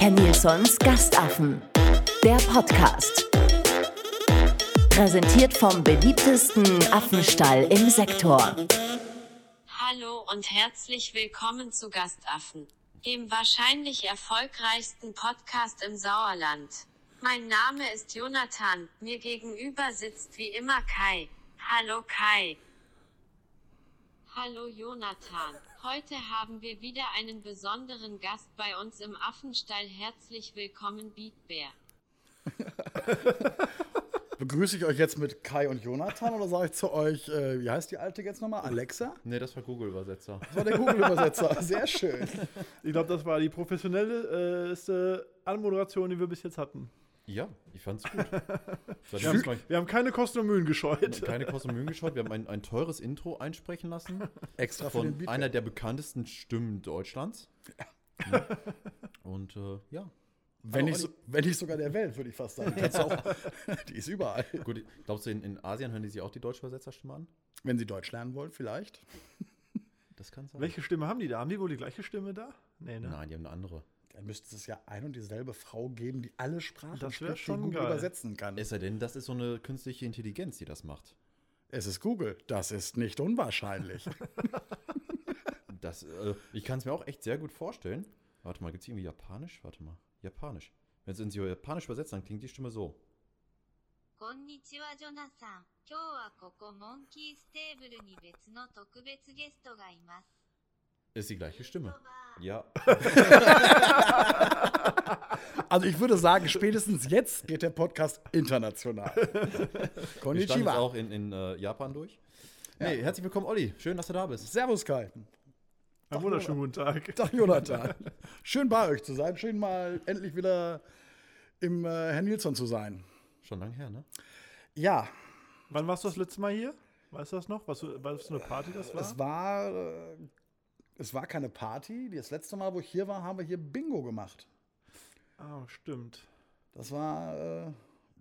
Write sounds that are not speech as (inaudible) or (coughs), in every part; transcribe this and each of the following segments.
Herr Nilsons Gastaffen. Der Podcast. Präsentiert vom beliebtesten Affenstall im Sektor. Hallo und herzlich willkommen zu Gastaffen, dem wahrscheinlich erfolgreichsten Podcast im Sauerland. Mein Name ist Jonathan, mir gegenüber sitzt wie immer Kai. Hallo Kai. Hallo Jonathan. Heute haben wir wieder einen besonderen Gast bei uns im Affenstall. Herzlich willkommen, Beatbär. (laughs) Begrüße ich euch jetzt mit Kai und Jonathan oder sage ich zu euch, äh, wie heißt die alte jetzt nochmal? Alexa? Nee, das war Google-Übersetzer. Das war der Google-Übersetzer. (laughs) Sehr schön. Ich glaube, das war die professionellste Anmoderation, die wir bis jetzt hatten. Ja, ich fand's gut. (laughs) So, Wir haben, wir haben keine Kosten und Mühen gescheut. keine Kosten und Mühen geschaut. Wir haben ein, ein teures Intro einsprechen lassen (laughs) Extra von einer der bekanntesten Stimmen Deutschlands. Ja. Und äh, ja. wenn, nicht so, wenn nicht sogar der Welt, würde ich fast sagen. Du auch, (laughs) die ist überall. Gut, glaubst du, in, in Asien hören die sich auch die deutsche Übersetzerstimme an? Wenn sie Deutsch lernen wollen, vielleicht. Das kann sein. Welche Stimme haben die da? Haben die wohl die gleiche Stimme da? Nee, ne? Nein, die haben eine andere Dann müsste es ja ein und dieselbe Frau geben, die alle Sprachen Das wär spricht, die schon Google geil. übersetzen kann. Es sei denn, das ist so eine künstliche Intelligenz, die das macht. Es ist Google. Das ist nicht unwahrscheinlich. (laughs) Das, äh, ich kann es mir auch echt sehr gut vorstellen. Warte mal, gibt es irgendwie Japanisch? Warte mal. Japanisch. Wenn es ins Japanisch übersetzt, dann klingt die Stimme so. こんにちはジョナサン。今日はここモンキーステーブルに別の特別ゲストがいます。 Ist die gleiche Stimme. Ja. (laughs) Also ich würde sagen, spätestens jetzt geht der Podcast international. (laughs) Wir Konnichiwa. auch in, in äh, Japan durch. Nee, herzlich willkommen, Olli. Schön, dass du da bist. Servus Kai. Einen wunderschönen guten Tag. Tag Jonathan. Schön bei euch zu sein. Schön mal endlich wieder im äh, Herrn Nilsson zu sein. Schon lange her, ne? Ja, Wann warst du das letzte Mal hier? Weißt du das noch? Was, was für eine Party das war? es war, äh, es war keine Party. Das letzte Mal, wo ich hier war, haben wir hier Bingo gemacht. Ah, stimmt. Das war äh,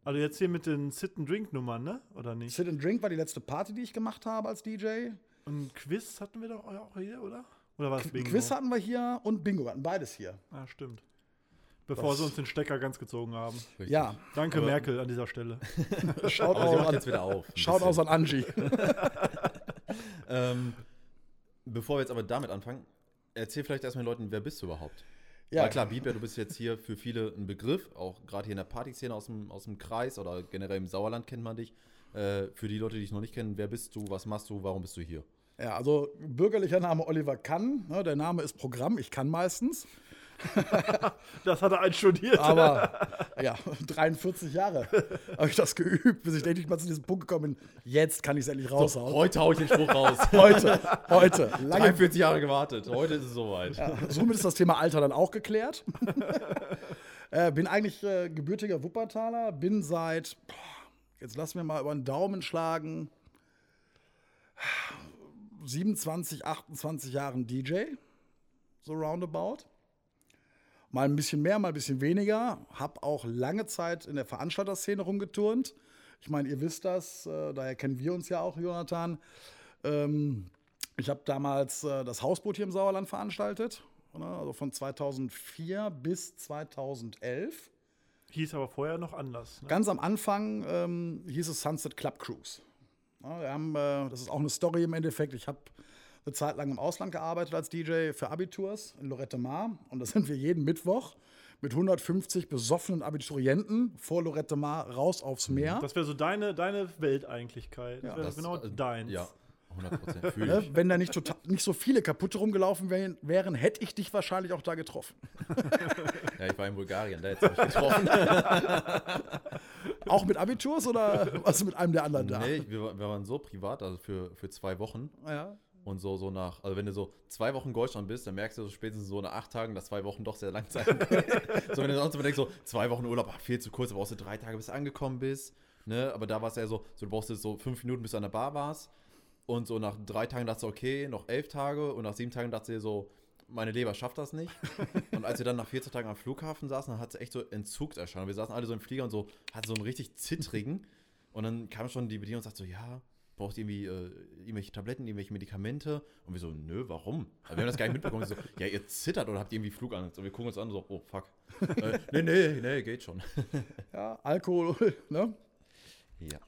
Also jetzt hier mit den Sit-and-Drink-Nummern, ne? Oder nicht? Sit and Drink war die letzte Party, die ich gemacht habe als DJ. Und Quiz hatten wir doch auch hier, oder? Oder war es Bingo? Quiz hatten wir hier und Bingo wir hatten beides hier. Ah, stimmt. Bevor Das- sie uns den Stecker ganz gezogen haben. Richtig. Ja, Danke, Aber- Merkel, an dieser Stelle. (laughs) schaut aus, an, jetzt wieder auf. ein schaut aus an Angie. (laughs) (laughs) Ähm, bevor wir jetzt aber damit anfangen, erzähl vielleicht erstmal den Leuten, wer bist du überhaupt? Ja. Weil klar, Biber, du bist jetzt hier für viele ein Begriff, auch gerade hier in der Partyszene aus dem, aus dem Kreis oder generell im Sauerland kennt man dich. Äh, für die Leute, die dich noch nicht kennen, wer bist du, was machst du, warum bist du hier? Ja, also bürgerlicher Name Oliver Kann. Ne, der Name ist Programm, ich kann meistens. (laughs) Das hat er einstudiert. Aber (laughs) ja, 43 Jahre habe ich das geübt, bis ich endlich mal zu diesem Punkt gekommen bin. Jetzt kann ich es endlich raushauen. heute hau ich den Spruch raus. (laughs) heute, heute. Lange, 43 Jahre gewartet, heute ist es soweit. ja, somit ist das Thema Alter dann auch geklärt. äh, bin eigentlich äh, gebürtiger Wuppertaler, bin seit, boah, jetzt lass mir mal über den Daumen schlagen, 27, 28 Jahren DJ, so roundabout. Mal ein bisschen mehr, mal ein bisschen weniger. Hab auch lange Zeit in der Veranstalterszene rumgeturnt. Ich meine, ihr wisst das, äh, daher kennen wir uns ja auch, Jonathan. Ähm, ich habe damals äh, das Hausboot hier im Sauerland veranstaltet, ne, also von 2004 bis 2011. Hieß aber vorher noch anders. Ne? Ganz am Anfang ähm, hieß es Sunset Club Cruise. Ja, wir haben, äh, das ist auch eine Story im Endeffekt. Ich habe eine Zeit lang im Ausland gearbeitet als DJ für Abiturs in Lorette Mar. Und da sind wir jeden Mittwoch mit 150 besoffenen Abiturienten vor Lorette Mar raus aufs Meer. Das wäre so deine, deine Welteigentlichkeit. Das wäre Das, genau äh, deins. Ja, 100 Prozent. (laughs) Fühle Ne? ich. Wenn da nicht, total, nicht so viele kaputte rumgelaufen wären, wären, hätte ich dich wahrscheinlich auch da getroffen. (laughs) Ja, ich war in Bulgarien, da hättest du mich getroffen. (laughs) Auch mit Abiturs oder warst du mit einem der anderen da? Nee, wir, war- wir waren so privat, also für, für zwei Wochen. Ja. Und so, so nach, also wenn du so zwei Wochen in Deutschland bist, dann merkst du so spätestens so nach acht Tagen, dass zwei Wochen doch sehr lang sein (laughs) so, wenn du sonst immer denkst, so zwei Wochen Urlaub, ach, viel zu kurz, da brauchst du drei Tage, bis du angekommen bist. Ne? Aber da war es ja so, so, du brauchst jetzt so fünf Minuten, bis du an der Bar warst. Und so nach drei Tagen dachtest du, okay, noch elf Tage. Und nach sieben Tagen du dir so, meine Leber schafft das nicht. (laughs) und als wir dann nach 14 Tagen am Flughafen saßen, dann hat es echt so Entzugserscheinungen. Wir saßen alle so im Flieger und so, hatten so einen richtig zittrigen. Und dann kam schon die Bedienung und sagte so, ja, braucht ihr irgendwie äh, irgendwelche Tabletten, irgendwelche Medikamente? Und wir so, nö, warum? Also wir haben das gar nicht mitbekommen. So, ja, ihr zittert oder habt ihr irgendwie Flugangst? Und wir gucken uns an, so, oh, fuck. äh, nee, nee, nee, geht schon. (laughs) Ja, Alkohol, (laughs) ne? ja.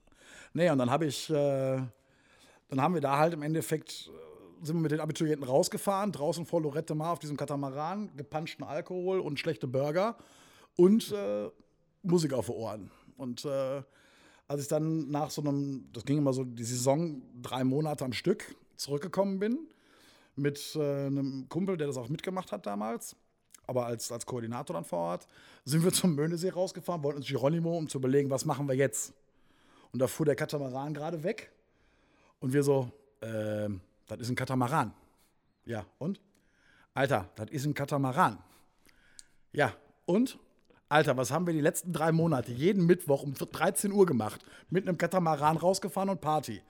Nee, und dann habe ich, äh, dann haben wir da halt im Endeffekt, äh, sind wir mit den Abiturienten rausgefahren, draußen vor Lorette Mar auf diesem Katamaran, gepanschten Alkohol und schlechte Burger und äh, Musik auf den Ohren. Und äh, als ich dann nach so einem, das ging immer so die Saison, drei Monate am Stück zurückgekommen bin, mit äh, einem Kumpel, der das auch mitgemacht hat damals, aber als, als Koordinator dann vor Ort, sind wir zum Möhnesee rausgefahren, wollten ins Geronimo, um zu überlegen, was machen wir jetzt. Und da fuhr der Katamaran gerade weg. Und wir so, ähm, das ist ein Katamaran. Ja, und? Alter, das ist ein Katamaran. Ja, und? Alter, was haben wir die letzten drei Monate jeden Mittwoch um 13 Uhr gemacht? Mit einem Katamaran rausgefahren und Party.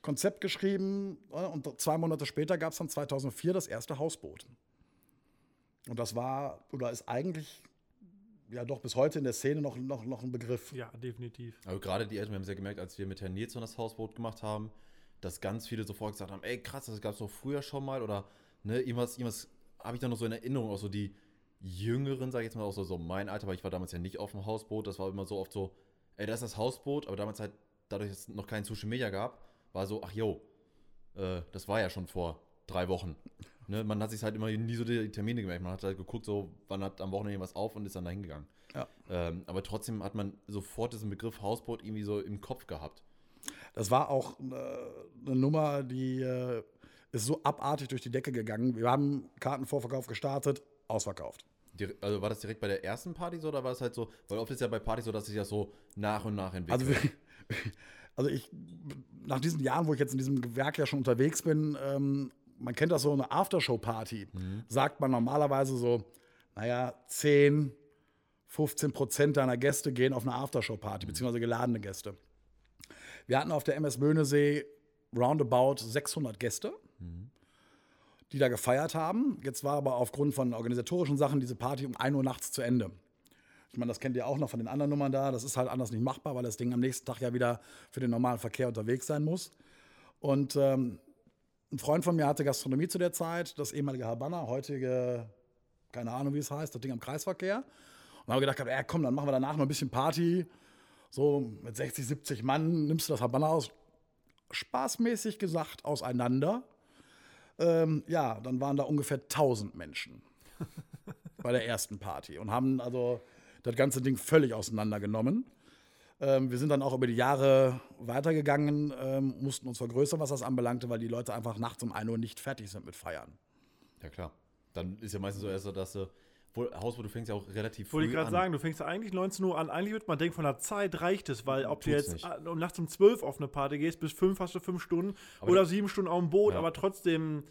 Konzept geschrieben äh, und zwei Monate später gab es dann 2004 das erste Hausboot. Und das war, oder ist eigentlich, ja doch bis heute in der Szene noch, noch, noch ein Begriff. Ja, definitiv. Aber gerade die Eltern, wir haben es ja gemerkt, als wir mit Herrn Nilsson das Hausboot gemacht haben, dass ganz viele sofort gesagt haben, ey krass, das gab es doch früher schon mal oder ne, irgendwas, irgendwas habe ich da noch so in Erinnerung, auch so die Jüngeren, sage ich jetzt mal, auch so, so mein Alter, weil ich war damals ja nicht auf dem Hausboot, das war immer so oft so, ey, da ist das Hausboot, aber damals halt, dadurch, dass es noch kein Social Media gab, war so, ach jo, äh, das war ja schon vor drei Wochen. Ne, man hat sich halt immer nie so die Termine gemerkt. Man hat halt geguckt, so, wann hat am Wochenende was auf und ist dann da hingegangen. Ja. Ähm, aber trotzdem hat man sofort diesen Begriff Hausboot irgendwie so im Kopf gehabt. Das war auch äh, eine Nummer, die äh, ist so abartig durch die Decke gegangen. Wir haben Kartenvorverkauf gestartet, ausverkauft. Also war das direkt bei der ersten Party so oder war es halt so, weil oft ist ja bei Partys so, dass sich das so nach und nach entwickelt. Also, (laughs) also ich, nach diesen Jahren, wo ich jetzt in diesem Gewerk ja schon unterwegs bin, ähm, man kennt das so, eine Aftershow-Party, sagt man normalerweise so, naja, 10, 15 Prozent deiner Gäste gehen auf eine Aftershow-Party, beziehungsweise geladene Gäste. Wir hatten auf der MS Möhnesee roundabout 600 Gäste, die da gefeiert haben. Jetzt war aber aufgrund von organisatorischen Sachen diese Party um 1 Uhr nachts zu Ende. Ich meine, das kennt ihr auch noch von den anderen Nummern da. Das ist halt anders nicht machbar, weil das Ding am nächsten Tag ja wieder für den normalen Verkehr unterwegs sein muss. Und ähm, ein Freund von mir hatte Gastronomie zu der Zeit, das ehemalige Habanna, heutige, keine Ahnung, wie es heißt, das Ding am Kreisverkehr. Und habe gedacht, ja, komm, dann machen wir danach noch ein bisschen Party. So mit 60, 70 Mann nimmst du das Habanna aus. Spaßmäßig gesagt auseinander. Ähm, ja, dann waren da ungefähr 1000 Menschen (laughs) bei der ersten Party und haben also das ganze Ding völlig auseinandergenommen. Ähm, wir sind dann auch über die Jahre weitergegangen, ähm, mussten uns vergrößern, was das anbelangte, weil die Leute einfach nachts um 1 Uhr nicht fertig sind mit Feiern. ja klar. Dann ist ja meistens so erst so, dass du, wohl, Hausboot, du fängst ja auch relativ Wollte früh ich gerade an. sagen, du fängst ja eigentlich 19 Uhr an. Eigentlich würde man denken, von der Zeit reicht es, weil ob du Tut's jetzt nicht. um nachts um 12 auf eine Party gehst, bis 5 hast du 5 Stunden Aber oder die- 7 Stunden auf dem Boot, Ja. aber trotzdem,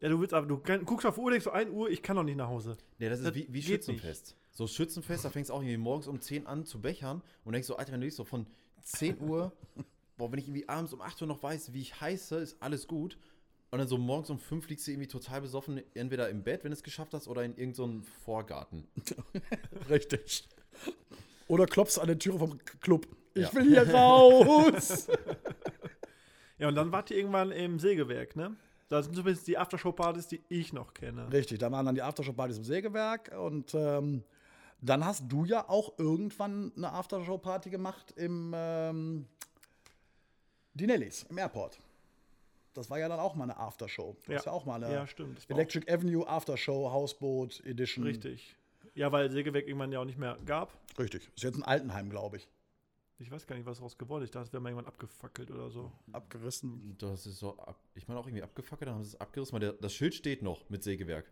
ja, du willst aber, du kann, guckst auf Uhr, denkst so 1 Uhr, ich kann doch nicht nach Hause. Nee, das ist Das wie, wie geht Schützenfest. So Schützenfest, da fängst du auch irgendwie morgens um 10 an zu bechern und denkst so, Alter, wenn du nicht so von 10 Uhr, (laughs) boah, wenn ich irgendwie abends um 8 Uhr noch weiß, wie ich heiße, ist alles gut. Und dann so morgens um 5 liegst du irgendwie total besoffen, entweder im Bett, wenn du es geschafft hast, oder in irgendeinem Vorgarten. (laughs) Richtig. Oder klopfst an der Türe vom Club. Ich Ja. will hier raus. (laughs) Ja, und dann wart ihr irgendwann im Sägewerk, ne? Das sind zumindest die Aftershow-Partys, die ich noch kenne. Richtig, da waren dann die Aftershow-Partys im Sägewerk und ähm, dann hast du ja auch irgendwann eine Aftershow-Party gemacht im ähm, die Nellies, im Airport. Das war ja dann auch mal eine Aftershow. Das ist ja auch mal eine Ja, stimmt. Electric Avenue Aftershow Hausboot Edition. auch richtig. Ja, weil Sägewerk irgendwann ja auch nicht mehr gab. Richtig. Ist jetzt ein Altenheim, glaube ich. Ich weiß gar nicht, was daraus geworden ist. Ich dachte, es wäre mal irgendwann abgefackelt oder so. Abgerissen. Das ist so, ab, ich meine auch irgendwie abgefackelt, dann haben sie es abgerissen, weil der, das Schild steht noch mit Sägewerk.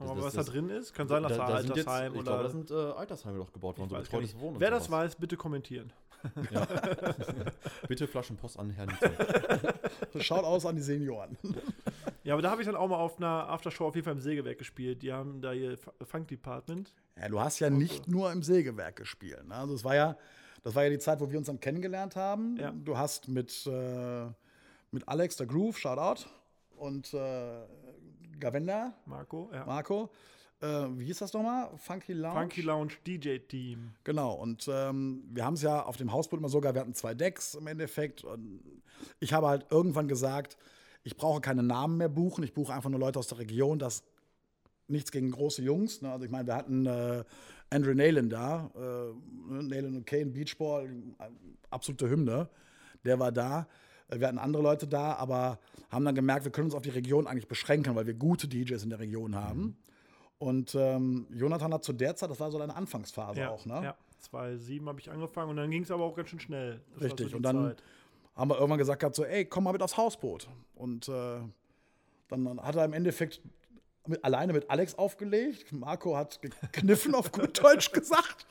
Aber das- was das- da drin ist, kann sein, dass da, jetzt- Altersheim Ich oder. glaube, da sind äh, Altersheime noch gebaut worden, so betreutes nicht. Wohnen. Wer das weiß, bitte kommentieren. (laughs) Bitte Flaschenpost an Herrn. (laughs) Schaut aus an die Senioren. Ja, aber da habe ich dann auch mal auf einer Aftershow auf jeden Fall im Sägewerk gespielt. Die haben da ihr Funk Department. Ja, du hast ja nicht nur im Sägewerk gespielt. Ne? Also es war ja, das war ja die Zeit, wo wir uns dann kennengelernt haben. Ja. Du hast mit, äh, mit Alex, der Groove, Shoutout, und äh, Gavenda, Marco, ja. Marco, äh, wie hieß das nochmal? Funky Lounge? Funky Lounge DJ Team. Genau, und ähm, wir haben es ja auf dem Hausboot immer sogar, wir hatten zwei Decks im Endeffekt. Und Ich habe halt irgendwann gesagt, ich brauche keine Namen mehr buchen, ich buche einfach nur Leute aus der Region, das nichts gegen große Jungs. Ne? Also ich meine, wir hatten äh, Andrew Nalen da, äh, ne? Nalen und Kane, Beachball, absolute Hymne. Der war da. Wir hatten andere Leute da, aber haben dann gemerkt, wir können uns auf die Region eigentlich beschränken, weil wir gute DJs in der Region haben. Und ähm, Jonathan hat zu der Zeit, das war so deine Anfangsphase ja, auch, ne? Ja, 2007 habe ich angefangen und dann ging es aber auch ganz schön schnell. Das Richtig. so und dann Zeit. haben wir irgendwann gesagt gehabt, so, ey, komm mal mit aufs Hausboot. Und äh, dann hat er im Endeffekt mit, alleine mit Alex aufgelegt. Marco hat gekniffen, auf gut Deutsch gesagt.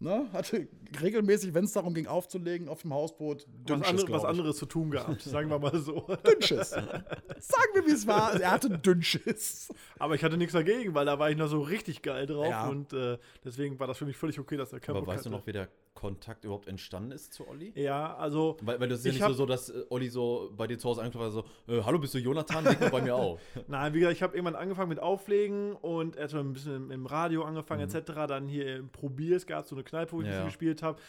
Ne? Hatte (laughs) regelmäßig, wenn es darum ging, aufzulegen auf dem Hausboot, was, andere, was anderes zu tun gehabt, (laughs) sagen wir mal so. Dünnschiss. Sagen wir, wie es war. Er hatte Dünnschiss. Aber ich hatte nichts dagegen, weil da war ich noch so richtig geil drauf Ja. und äh, deswegen war das für mich völlig okay, dass er keinen Aber weißt du noch, wie der Kontakt überhaupt entstanden ist zu Olli? Ja, also Weil, weil das ist ja Ich nicht so, so, dass äh, Olli so bei dir zu Hause angeklopft hat, so, äh, hallo, bist du Jonathan? Leg mal bei mir auf. (laughs) Nein, wie gesagt, ich habe irgendwann angefangen mit Auflegen und erst mal ein bisschen im, Radio angefangen etc. Dann hier im Probiers gab es so eine Kneipe, wo ich Ja. gespielt habe.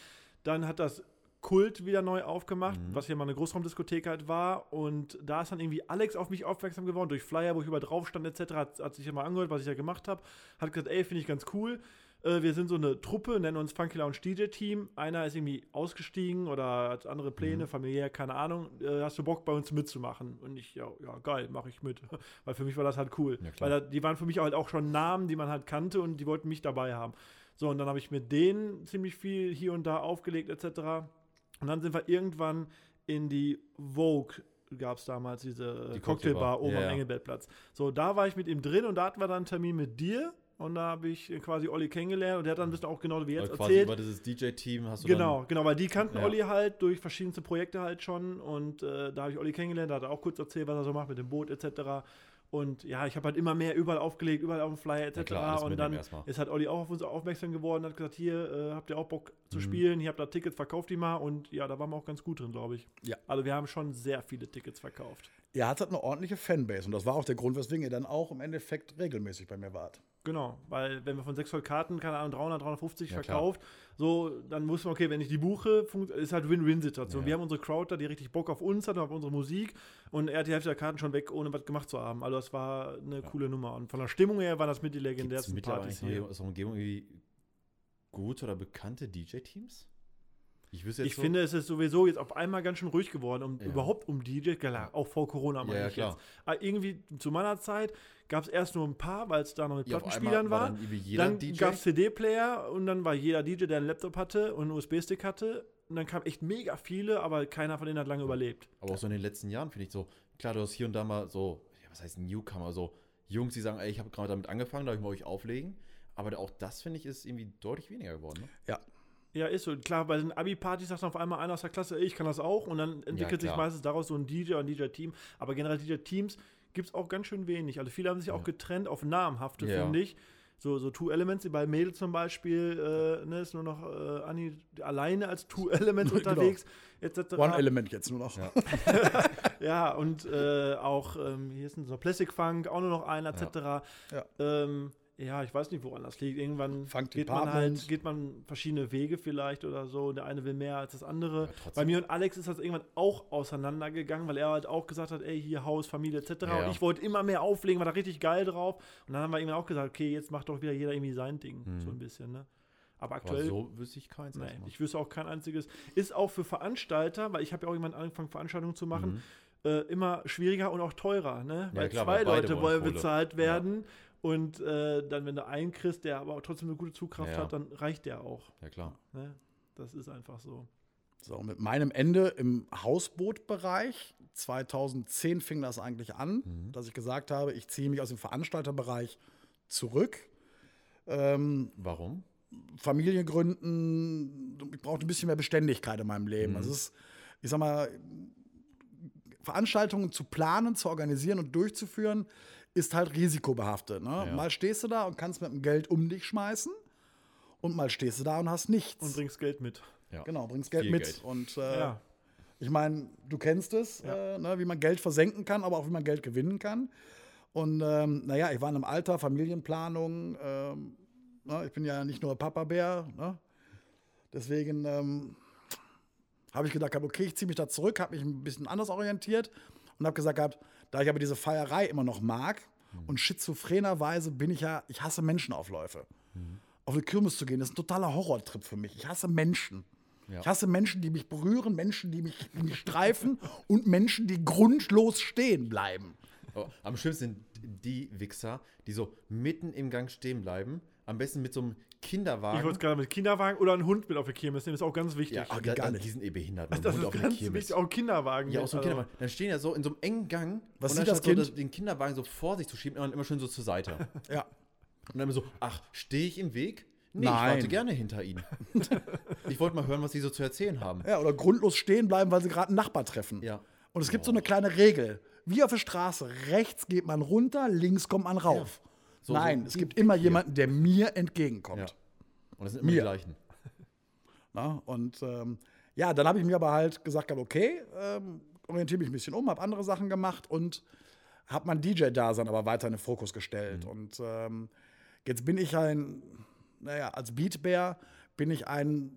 Dann hat das Kult wieder neu aufgemacht, was hier mal eine Großraumdiskothek halt war. Und da ist dann irgendwie Alex auf mich aufmerksam geworden, durch Flyer, wo ich über drauf stand etc. Hat, hat sich ja mal angehört, was ich da gemacht habe. Hat gesagt, ey, finde ich ganz cool. Äh, wir sind so eine Truppe, nennen uns Funky Lounge DJ Team. Einer ist irgendwie ausgestiegen oder hat andere Pläne, familiär, keine Ahnung. Äh, hast du Bock, bei uns mitzumachen? Und ich, ja, ja geil, mache ich mit. (laughs) Weil für mich war das halt cool. Ja. Weil da, die waren für mich halt auch schon Namen, die man halt kannte und die wollten mich dabei haben. So, und dann habe ich mit denen ziemlich viel hier und da aufgelegt, etc. Und dann sind wir irgendwann in die Vogue, gab es damals diese Die Cocktailbar Cocktailbar, oben ja, am ja. Engelbertplatz. So, da war ich mit ihm drin und da hatten wir dann einen Termin mit dir. Und da habe ich quasi Olli kennengelernt und der hat dann ein bisschen auch genau wie jetzt Weil quasi erzählt. über dieses DJ-Team hast du Genau, genau, weil die kannten Ja. Olli halt durch verschiedenste Projekte halt schon und äh, da habe ich Olli kennengelernt, da hat er auch kurz erzählt, was er so macht mit dem Boot etc. Und ja, ich habe halt immer mehr überall aufgelegt, überall auf dem Flyer etc. Ja klar, alles und dann ist halt Olli auch auf uns aufmerksam geworden, hat gesagt, hier, äh, habt ihr auch Bock Mhm. zu spielen, hier habt ihr Tickets, verkauft die mal und ja, da waren wir auch ganz gut drin, glaube ich. Ja. Also wir haben schon sehr viele Tickets verkauft. Ihr hattet eine ordentliche Fanbase und das war auch der Grund, weswegen ihr dann auch im Endeffekt regelmäßig bei mir wart. Genau, weil wenn wir von 600 Karten, keine Ahnung, 300, 350 Ja, klar. verkauft, so, dann wussten wir, okay, wenn ich die buche, ist halt Win-Win-Situation. Ja. Wir haben unsere Crowd da, die richtig Bock auf uns hat und auf unsere Musik und er hat die Hälfte der Karten schon weg, ohne was gemacht zu haben. Also das war eine coole Nummer. Und von der Stimmung her waren das mit die Gibt's legendärsten mittlerweile Partys hier. der Umgebung irgendwie gute oder bekannte DJ-Teams? Ich Ich so, finde, es ist sowieso jetzt auf einmal ganz schön ruhig geworden, um Ja. überhaupt um DJ, klar, auch vor Corona meine Ja, ja, ich klar. jetzt. Aber irgendwie zu meiner Zeit gab es erst nur ein paar, weil es da noch mit Ja, Plattenspielern war war. dann irgendwie jeder dann DJ. gab es CD-Player und dann war jeder DJ, der einen Laptop hatte und einen USB-Stick hatte. Und dann kamen echt mega viele, aber keiner von denen hat lange überlebt. Aber auch so in den letzten Jahren finde ich so, klar, du hast hier und da mal so, ja, was heißt Newcomer, so Jungs, die sagen, ey, ich habe gerade damit angefangen, darf ich mal euch auflegen. Aber auch das, finde ich, ist irgendwie deutlich weniger geworden. Ne? Ja. Ja, ist so. Klar, bei den Abi-Partys sagt dann auf einmal einer aus der Klasse, ey, ich kann das auch. Und dann entwickelt sich klar. meistens daraus so ein DJ und ein DJ-Team. Aber generell DJ-Teams gibt es auch ganz schön wenig. Also viele haben sich auch getrennt auf namhafte, Ja. finde ich. So, so Two Elements, wie bei Mädel zum Beispiel, äh, ne, ist nur noch äh, Anni alleine als Two Elements (laughs) Genau. unterwegs, etc. One Element jetzt nur noch. Ja. (laughs) Ja, und äh, auch, ähm, hier ist ein so Plastic Funk, auch nur noch einer, etc. Ja. Ähm, ja, ich weiß nicht, woran das liegt. Irgendwann geht man halt, geht man verschiedene Wege vielleicht oder so. Der eine will mehr als das andere. Ja. Bei mir und Alex ist das irgendwann auch auseinandergegangen, weil er halt auch gesagt hat, ey, hier Haus, Familie etc. Ja, ja. Und ich wollte immer mehr auflegen, war da richtig geil drauf. Und dann haben wir irgendwann auch gesagt, okay, jetzt macht doch wieder jeder irgendwie sein Ding, so ein bisschen, ne? Aber Aber aktuell so wüsste ich keins. Nee, erstmal. ich wüsste auch kein einziges. Ist auch für Veranstalter, weil ich habe ja auch jemanden angefangen, Veranstaltungen zu machen, äh, immer schwieriger und auch teurer, ne? Ja, weil klar, zwei Leute wollen bezahlt werden und äh, dann, wenn du einen kriegst, der aber auch trotzdem eine gute Zugkraft Ja. hat, dann reicht der auch. ja, klar. Ne? Das ist einfach so. So, mit meinem Ende im Hausbootbereich, 2010 fing das eigentlich an, dass ich gesagt habe, ich ziehe mich aus dem Veranstalterbereich zurück. Ähm, Warum? Familiengründen, ich brauchte ein bisschen mehr Beständigkeit in meinem Leben. Also es ist, ich sag mal, Veranstaltungen zu planen, zu organisieren und durchzuführen, ist halt risikobehaftet. Ne? Ja. Mal stehst du da und kannst mit dem Geld um dich schmeißen und mal stehst du da und hast nichts. Und bringst Geld mit. Ja. genau, bringst Geld Viel mit. Geld. Und äh, Ja. ich meine, du kennst es, Ja. äh, ne, wie man Geld versenken kann, aber auch wie man Geld gewinnen kann. Und ähm, naja, ich war in einem Alter, Familienplanung. Ähm, ne, ich bin ja nicht nur Papa-Bär. Ne? Deswegen ähm, habe ich gedacht, okay, ich ziehe mich da zurück, habe mich ein bisschen anders orientiert und habe gesagt, gehabt, da ich aber diese Feierei immer noch mag und schizophrenerweise bin ich ja, ich hasse Menschenaufläufe. Auf eine Kirmes zu gehen, das ist ein totaler Horrortrip für mich. Ich hasse Menschen. Ja. Ich hasse Menschen, die mich berühren, Menschen, die mich, die mich streifen (laughs) und Menschen, die grundlos stehen bleiben. Aber am schlimmsten sind die Wichser, die so mitten im Gang stehen bleiben. Am besten mit so einem Kinderwagen. Ich wollte gerade mit Kinderwagen oder einen Hund mit auf die Kirmes nehmen, ist auch ganz wichtig. ja, da, geht gar da, nicht. die sind eh behindert. das Hund ist auf ganz Kirmes. wichtig, auch ein Kinderwagen. Ja, auch so ein also- Kinderwagen. Dann stehen ja so in so einem engen Gang. Was und dann das Kind? So, den Kinderwagen so vor sich zu schieben, immer, immer schön so zur Seite. (laughs) Ja. Und dann immer so, ach, stehe ich im Weg? Nee, Nein. ich warte gerne hinter ihnen. (laughs) ich wollte mal hören, was sie so zu erzählen haben. ja, oder grundlos stehen bleiben, weil sie gerade einen Nachbar treffen. Ja. Und es gibt so eine kleine Regel. Wie auf der Straße. Rechts geht man runter, links kommt man rauf. So- Nein, so es gibt immer hier. jemanden, der mir entgegenkommt. Ja. Und das sind immer Mir. die gleichen. Na, und ähm, ja, dann habe ich mir aber halt gesagt, okay, ähm, orientiere mich ein bisschen um, habe andere Sachen gemacht und habe mein DJ-Dasein aber weiter in den Fokus gestellt. Und ähm, jetzt bin ich ein, naja, als Beatbär bin ich ein,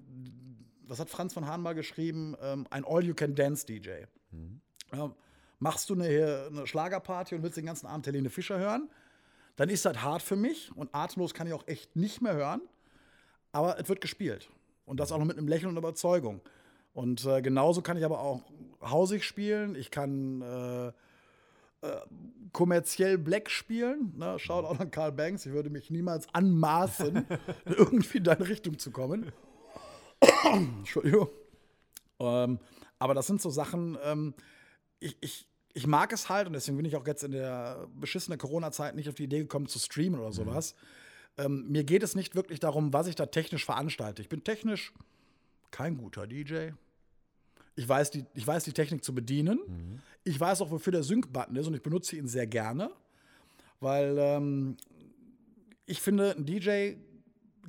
was hat Franz von Hahn mal geschrieben, ähm, ein All-You-Can-Dance-DJ. Ja, machst du eine, eine Schlagerparty und willst den ganzen Abend Helene Fischer hören, dann ist das hart für mich und atemlos kann ich auch echt nicht mehr hören. Aber es wird gespielt. Und das auch noch mit einem Lächeln und Überzeugung. Und äh, genauso kann ich aber auch hausig spielen. Ich kann äh, äh, kommerziell Black spielen. Ne? Schaut auch an Karl Banks. Ich würde mich niemals anmaßen, (laughs) irgendwie in deine Richtung zu kommen. (coughs) Entschuldigung. Ähm, aber das sind so Sachen, ähm, ich, ich, ich mag es halt und deswegen bin ich auch jetzt in der beschissenen Corona-Zeit nicht auf die Idee gekommen zu streamen oder sowas. Ähm, mir geht es nicht wirklich darum, was ich da technisch veranstalte. Ich bin technisch kein guter DJ. Ich weiß die, ich weiß die Technik zu bedienen. Ich weiß auch, wofür der Sync-Button ist und ich benutze ihn sehr gerne, weil ähm, ich finde, ein DJ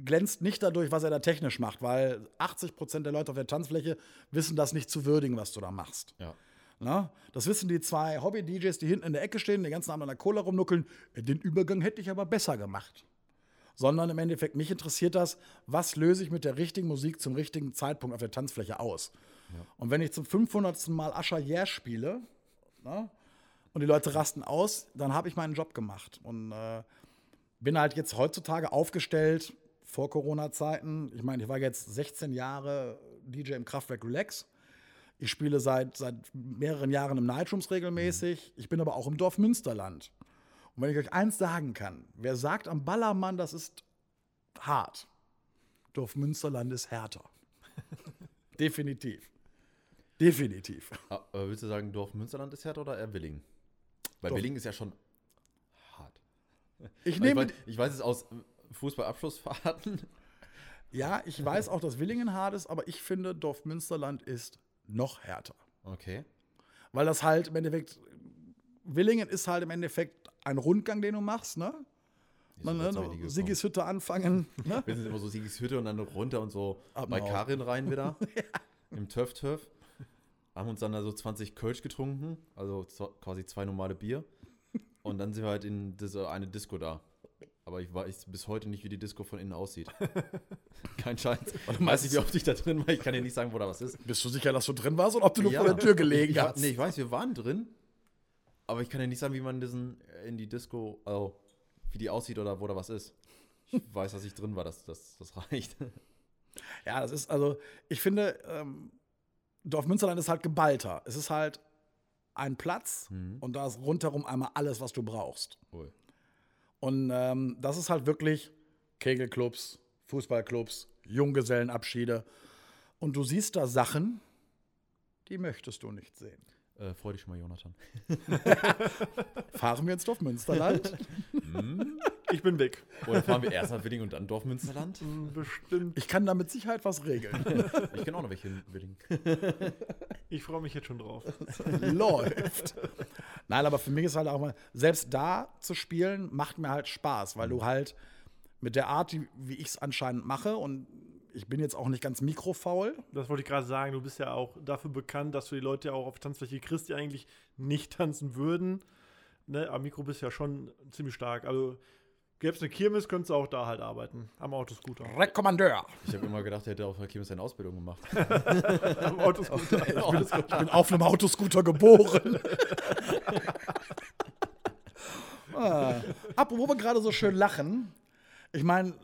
glänzt nicht dadurch, was er da technisch macht, weil 80 Prozent der Leute auf der Tanzfläche wissen das nicht zu würdigen, was du da machst. Ja. Na, das wissen die zwei Hobby-DJs, die hinten in der Ecke stehen, den ganzen Abend an der Cola rumnuckeln. "Äh, Den Übergang hätte ich aber besser gemacht. Sondern im Endeffekt, mich interessiert das, was löse ich mit der richtigen Musik zum richtigen Zeitpunkt auf der Tanzfläche aus. Und wenn ich zum 500. Mal Asher Yeah spiele na, und die Leute rasten aus, dann habe ich meinen Job gemacht. Und äh, bin halt jetzt heutzutage aufgestellt vor Corona-Zeiten. Ich meine, ich war jetzt 16 Jahre DJ im Kraftwerk Relax. Ich spiele seit, seit mehreren Jahren im Nightrooms regelmäßig. Ich bin aber auch im Dorf Münsterland. Und wenn ich euch eins sagen kann, wer sagt am Ballermann, das ist hart, Dorf Münsterland ist härter. (laughs) Definitiv. Definitiv. Ah, Aber willst du sagen, Dorf Münsterland ist härter oder eher Willingen? Weil Dorf- Willingen ist ja schon hart. Ich Ich nehme, weiß, ich weiß es aus Fußballabschlussfahrten. ja, ich weiß auch, dass Willingen hart ist, aber ich finde, Dorf Münsterland ist noch härter. Okay. Weil das halt im Endeffekt, Willingen ist halt im Endeffekt ein Rundgang, den du machst, ne? Man, ne. Sigis Hütte anfangen. (laughs) Ne? Wir sind immer so Sigis Hütte und dann runter und so Ab bei nach Karin rein wieder. (laughs) Im Töff Töff. Haben uns dann da so 20 Kölsch getrunken, also quasi zwei normale Bier. Und dann sind wir halt in diese eine Disco da. Aber ich weiß bis heute nicht, wie die Disco von innen aussieht. (laughs) Kein Scheiß. (laughs) Ich weiß nicht, wie oft ich da drin war. Ich kann dir nicht sagen, wo da was ist. Bist du sicher, dass du drin warst oder ob du nur Ja. vor der Tür gelegen ich, ich, hast? Nee, ich weiß, wir waren drin. Aber ich kann dir nicht sagen, wie man diesen, in die Disco, also wie die aussieht oder wo da was ist. Ich (laughs) weiß, dass ich drin war, das, das, das reicht. Ja, das ist also, ich finde, ähm, Dorf Münsterland ist halt geballter. Es ist halt ein Platz Mhm. und da ist rundherum einmal alles, was du brauchst. Cool. Und ähm, das ist halt wirklich Kegelclubs, Fußballclubs, Junggesellenabschiede. Und du siehst da Sachen, die möchtest du nicht sehen. Äh, freu dich schon mal, Jonathan. (laughs) Fahren wir ins Dorf Münsterland? Ich bin weg. Oder fahren wir erst nach Willingen und dann Dorf Münsterland? Hm, Bestimmt. Ich kann da mit Sicherheit was regeln. (laughs) Ich kenne auch noch welche in Willingen. Ich freue mich jetzt schon drauf. (laughs) Läuft. Nein, aber für mich ist halt auch mal, selbst da zu spielen, macht mir halt Spaß, weil du halt mit der Art, wie ich es anscheinend mache, und ich bin jetzt auch nicht ganz mikrofaul. Das wollte ich gerade sagen. Du bist ja auch dafür bekannt, dass du die Leute auch auf Tanzfläche kriegst, die eigentlich nicht tanzen würden. Ne? Am Mikro bist du ja schon ziemlich stark. Also Gäbe es eine Kirmes, könntest du auch da halt arbeiten. Am Autoscooter. Rekommandeur. Ich habe immer gedacht, er hätte auf der Kirmes seine Ausbildung gemacht. (laughs) (laughs) Am Autoscooter. Ich bin auf einem Autoscooter geboren. (laughs) ah. Apropos wir gerade so schön lachen. Ich meine,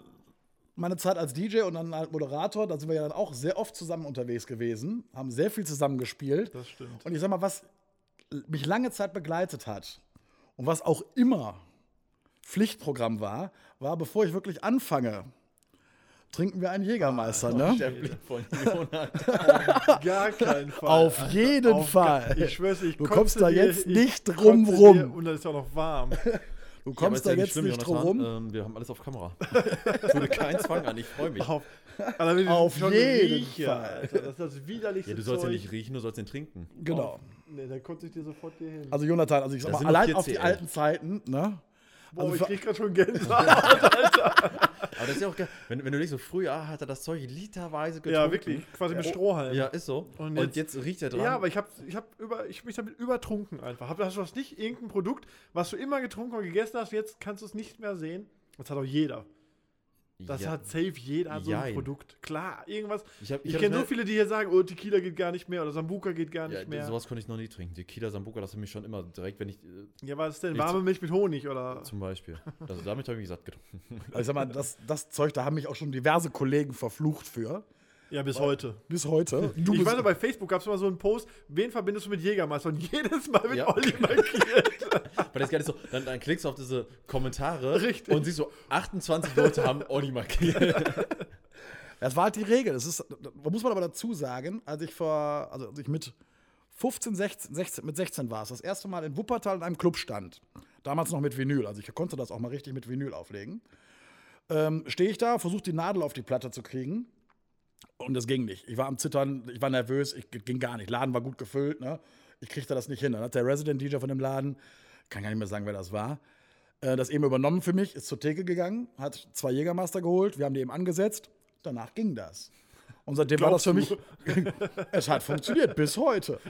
meine Zeit als DJ und dann als Moderator, da sind wir ja dann auch sehr oft zusammen unterwegs gewesen, haben sehr viel zusammen gespielt. Das stimmt. Und ich sag mal, was mich lange Zeit begleitet hat und was auch immer Pflichtprogramm war, war, bevor ich wirklich anfange, trinken wir einen Jägermeister, ne? Der Blick von (laughs) Jonathan. Gar keinen Fall. Auf jeden Auf Fall. gar- Ich schwör's, ich Du kommst da dir- jetzt ich nicht drum dir- rum. Und das ist auch noch warm. (laughs) Du kommst da jetzt nicht drum rum. Ähm, wir haben alles auf Kamera. Ich würde keinen Zwang an, ich freue mich. Auf, Alter, ich Auf jeden rieche, Fall. Alter, das ist das widerlichste Ja, du sollst ja Zeug. nicht riechen, du sollst den trinken. Genau. Nee, dann kotze ich dir sofort hier hin. Also Jonathan, also ich sag mal, allein 4 auf die alten Zeiten, ne? Boah, also ich krieg grad schon Gänsehaut. (laughs) Aber das ist ja auch geil. Wenn, wenn du denkst, so früher hat er das Zeug literweise getrunken. ja, wirklich. Quasi mit Strohhalm. Ja, ist so. Und Und, jetzt- jetzt, riecht er dran. Ja, aber ich habe ich hab über, ich hab mich damit übertrunken einfach. Hab, hast du das nicht irgendein Produkt, was du immer getrunken und gegessen hast, jetzt kannst du es nicht mehr sehen? Das hat auch jeder. Das ja. hat safe jeder so ein. Produkt. Klar, irgendwas. Ich Ich, ich kenne so viele, die hier sagen, oh, Tequila geht gar nicht mehr oder Sambuca geht gar nicht Ja, mehr. sowas konnte ich noch nie trinken. Die Kieler Sambuca, das hat mich schon immer direkt, wenn ich, äh, Ja, was ist denn? Warme Milch mit Honig oder? zum Beispiel. Also damit habe ich mich satt getrunken. Also ich sag mal, das, das Zeug, da haben mich auch schon diverse Kollegen verflucht für. Ja, bis heute. Bis heute. (laughs) Du ich weiß noch, bei Facebook gab es mal so einen Post, wen verbindest du mit Jägermeister? Und (laughs) jedes Mal mit Ja. Olli markiert. (laughs) Weil das gar nicht so, dann, dann klickst du auf diese Kommentare Richtig. und siehst so, 28 Leute haben Olli markiert. Das war halt die Regel. Das ist, da muss man aber dazu sagen, als ich vor, also als ich mit 15, 16, 16, mit 16 war es, das erste Mal in Wuppertal in einem Club stand. Damals noch mit Vinyl, also ich konnte das auch mal richtig mit Vinyl auflegen. Ähm, Stehe ich da, versuche die Nadel auf die Platte zu kriegen. Und das ging nicht. Ich war am Zittern, ich war nervös, ich ging gar nicht. Laden war gut gefüllt, ne? Ich kriegte das nicht hin. Dann hat der Resident DJ von dem Laden, kann gar nicht mehr sagen, wer das war, äh, das eben übernommen für mich, ist zur Theke gegangen, hat zwei Jägermeister geholt, wir haben die eben angesetzt. Danach ging das. Und seitdem war das für mich. (laughs) es hat funktioniert, bis heute.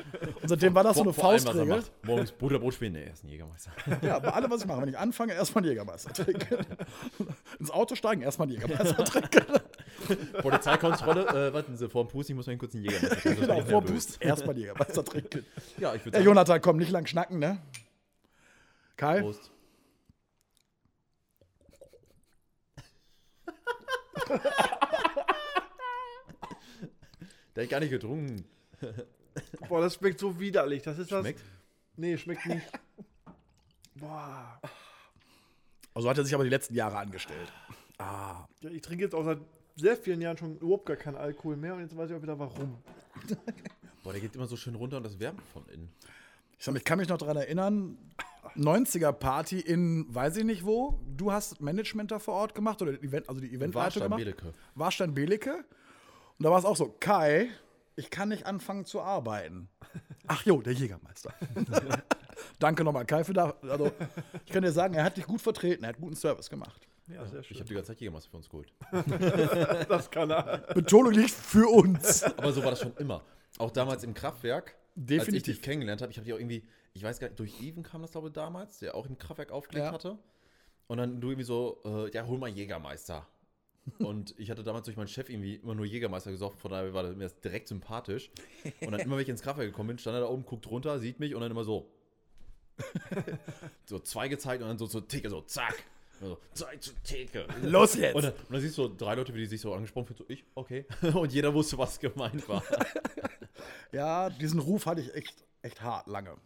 Und seitdem war das so eine Vor allem, Faustregel. macht. Morgens Butterbrot spielen, nee, er ist ein Jägermeister. Ja, bei allem, was ich mache, wenn ich anfange, erstmal einen Jägermeister trinken. (laughs) Ins Auto steigen, erstmal einen Jägermeister trinken. (laughs) Polizeikontrolle, äh, warten Sie, vor dem Pusten, ich muss mal kurz einen Jägermeister trinken. genau, vor nervös. Boost erstmal einen Jägermeister trinken. (laughs) Ja, ich würde sagen, Jonathan, komm, nicht lang schnacken, ne? Kai? Prost. (laughs) Der hat gar nicht getrunken. Boah, das schmeckt so widerlich. Das ist das. Schmeckt? Nee, schmeckt nicht. Boah. Also hat er sich aber die letzten Jahre angestellt. Ja, ich trinke jetzt auch seit sehr vielen Jahren schon überhaupt gar keinen Alkohol mehr und jetzt weiß ich auch wieder warum. (laughs) Boah, der geht immer so schön runter und das wärmt von innen. Ich, sag, ich kann mich noch daran erinnern, 90er-Party in weiß ich nicht wo. Du hast Management da vor Ort gemacht oder die Event, also die Eventleitung Warstein gemacht. Belecke. Warstein Beleke. Und da war es auch so, Kai, ich kann nicht anfangen zu arbeiten. Ach jo, der Jägermeister. (laughs) Danke nochmal, Kai, für da. Also, ich kann dir sagen, er hat dich gut vertreten, er hat guten Service gemacht. Ja, sehr Ich schön. habe die ganze Zeit Jägermeister für uns geholt. (laughs) Das kann er. Betonung liegt für uns. (laughs) Aber so war das schon immer. Auch damals im Kraftwerk, als ich Definitiv. dich kennengelernt habe, ich habe die auch irgendwie, ich weiß gar nicht, durch Even kam das glaube ich damals, der auch im Kraftwerk aufgelegt Ja. hatte. Und dann du irgendwie so, äh, ja, hol mal Jägermeister. Und ich hatte damals durch meinen Chef irgendwie immer nur Jägermeister gesoffen, von daher war das mir das direkt sympathisch. Und dann immer, wenn ich ins Kraftwerk gekommen bin, stand er da oben, guckt runter, sieht mich und dann immer so. (laughs) so zwei gezeigt und dann so zur Theke, so zack. Und so, Zeit zur Theke. Los jetzt! Und dann, und dann siehst du so drei Leute, wie die sich so angesprochen fühlen, so ich, okay. (laughs) Und jeder wusste, was gemeint war. (laughs) Ja, diesen Ruf hatte ich echt, echt hart lange.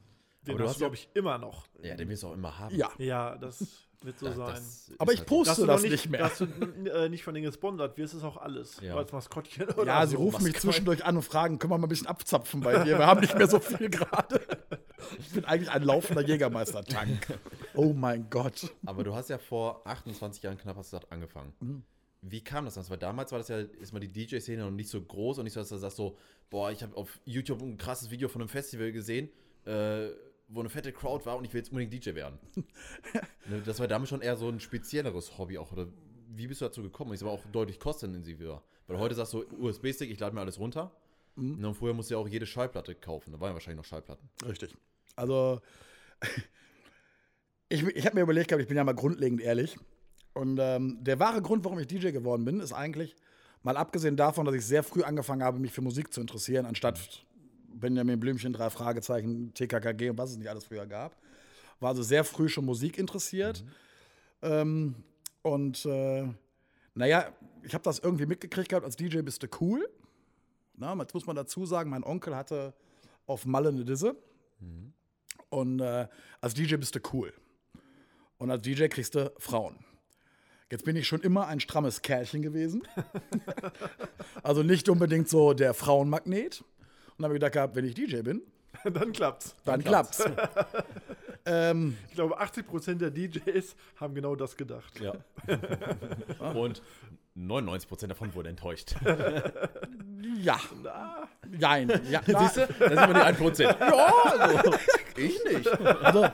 Den du hast glaube ich, immer noch. Ja, den wirst du auch immer haben. Ja. Ja, das wird so Das- sein. ist Aber ich halt- poste du das noch nicht, mehr. Dass du äh, nicht von denen gesponsert wirst, ist auch alles. Ja. Als Maskottchen oder Ja, so. sie rufen mich zwischendurch an und fragen, können wir mal ein bisschen abzapfen bei dir? Wir haben nicht mehr so viel gerade. Ich bin eigentlich ein laufender Jägermeister-Tank. Oh mein Gott. Aber du hast ja vor 28 Jahren knapp, hast du gesagt, angefangen. Mhm. Wie kam das dann? Weil damals war das ja erstmal die DJ-Szene noch nicht so groß und nicht so, dass du sagst so, boah, ich habe auf YouTube ein krasses Video von einem Festival gesehen, äh, wo eine fette Crowd war und ich will jetzt unbedingt DJ werden. ne, das war damals schon eher so ein spezielleres Hobby auch. Oder wie bist du dazu gekommen? Sag mal auch deutlich kostenintensiver. Weil heute sagst du, USB-Stick, ich lade mir alles runter. Mhm. Ne, Und vorher musst du ja auch jede Schallplatte kaufen. Da waren ja wahrscheinlich noch Schallplatten. Richtig. Also, (laughs) ich, ich habe mir überlegt, gehabt, ich bin ja mal grundlegend ehrlich. Und ähm, der wahre Grund, warum ich DJ geworden bin, ist eigentlich, mal abgesehen davon, dass ich sehr früh angefangen habe, mich für Musik zu interessieren, anstatt Benjamin Blümchen, drei Fragezeichen, TKKG und was es nicht alles früher gab. War also sehr früh schon Musik interessiert. Ähm, und äh, naja, ich habe das irgendwie mitgekriegt gehabt, als DJ bist du cool. Na, jetzt muss man dazu sagen, mein Onkel hatte auf Malle eine Disse. Und äh, als DJ bist du cool. Und als DJ kriegst du Frauen. Jetzt bin ich schon immer ein strammes Kerlchen gewesen. (laughs) also nicht unbedingt so der Frauenmagnet. Und habe gedacht gehabt, wenn ich DJ bin, (laughs) Dann klappt's. dann klappt's. (laughs) ähm, Ich glaube, 80% der DJs haben genau das gedacht. Ja. (laughs) Und 99% davon wurden enttäuscht. ja. Nein. Ja, na, Siehst du? Da sind wir die 1%. Ja, also, ich nicht. also,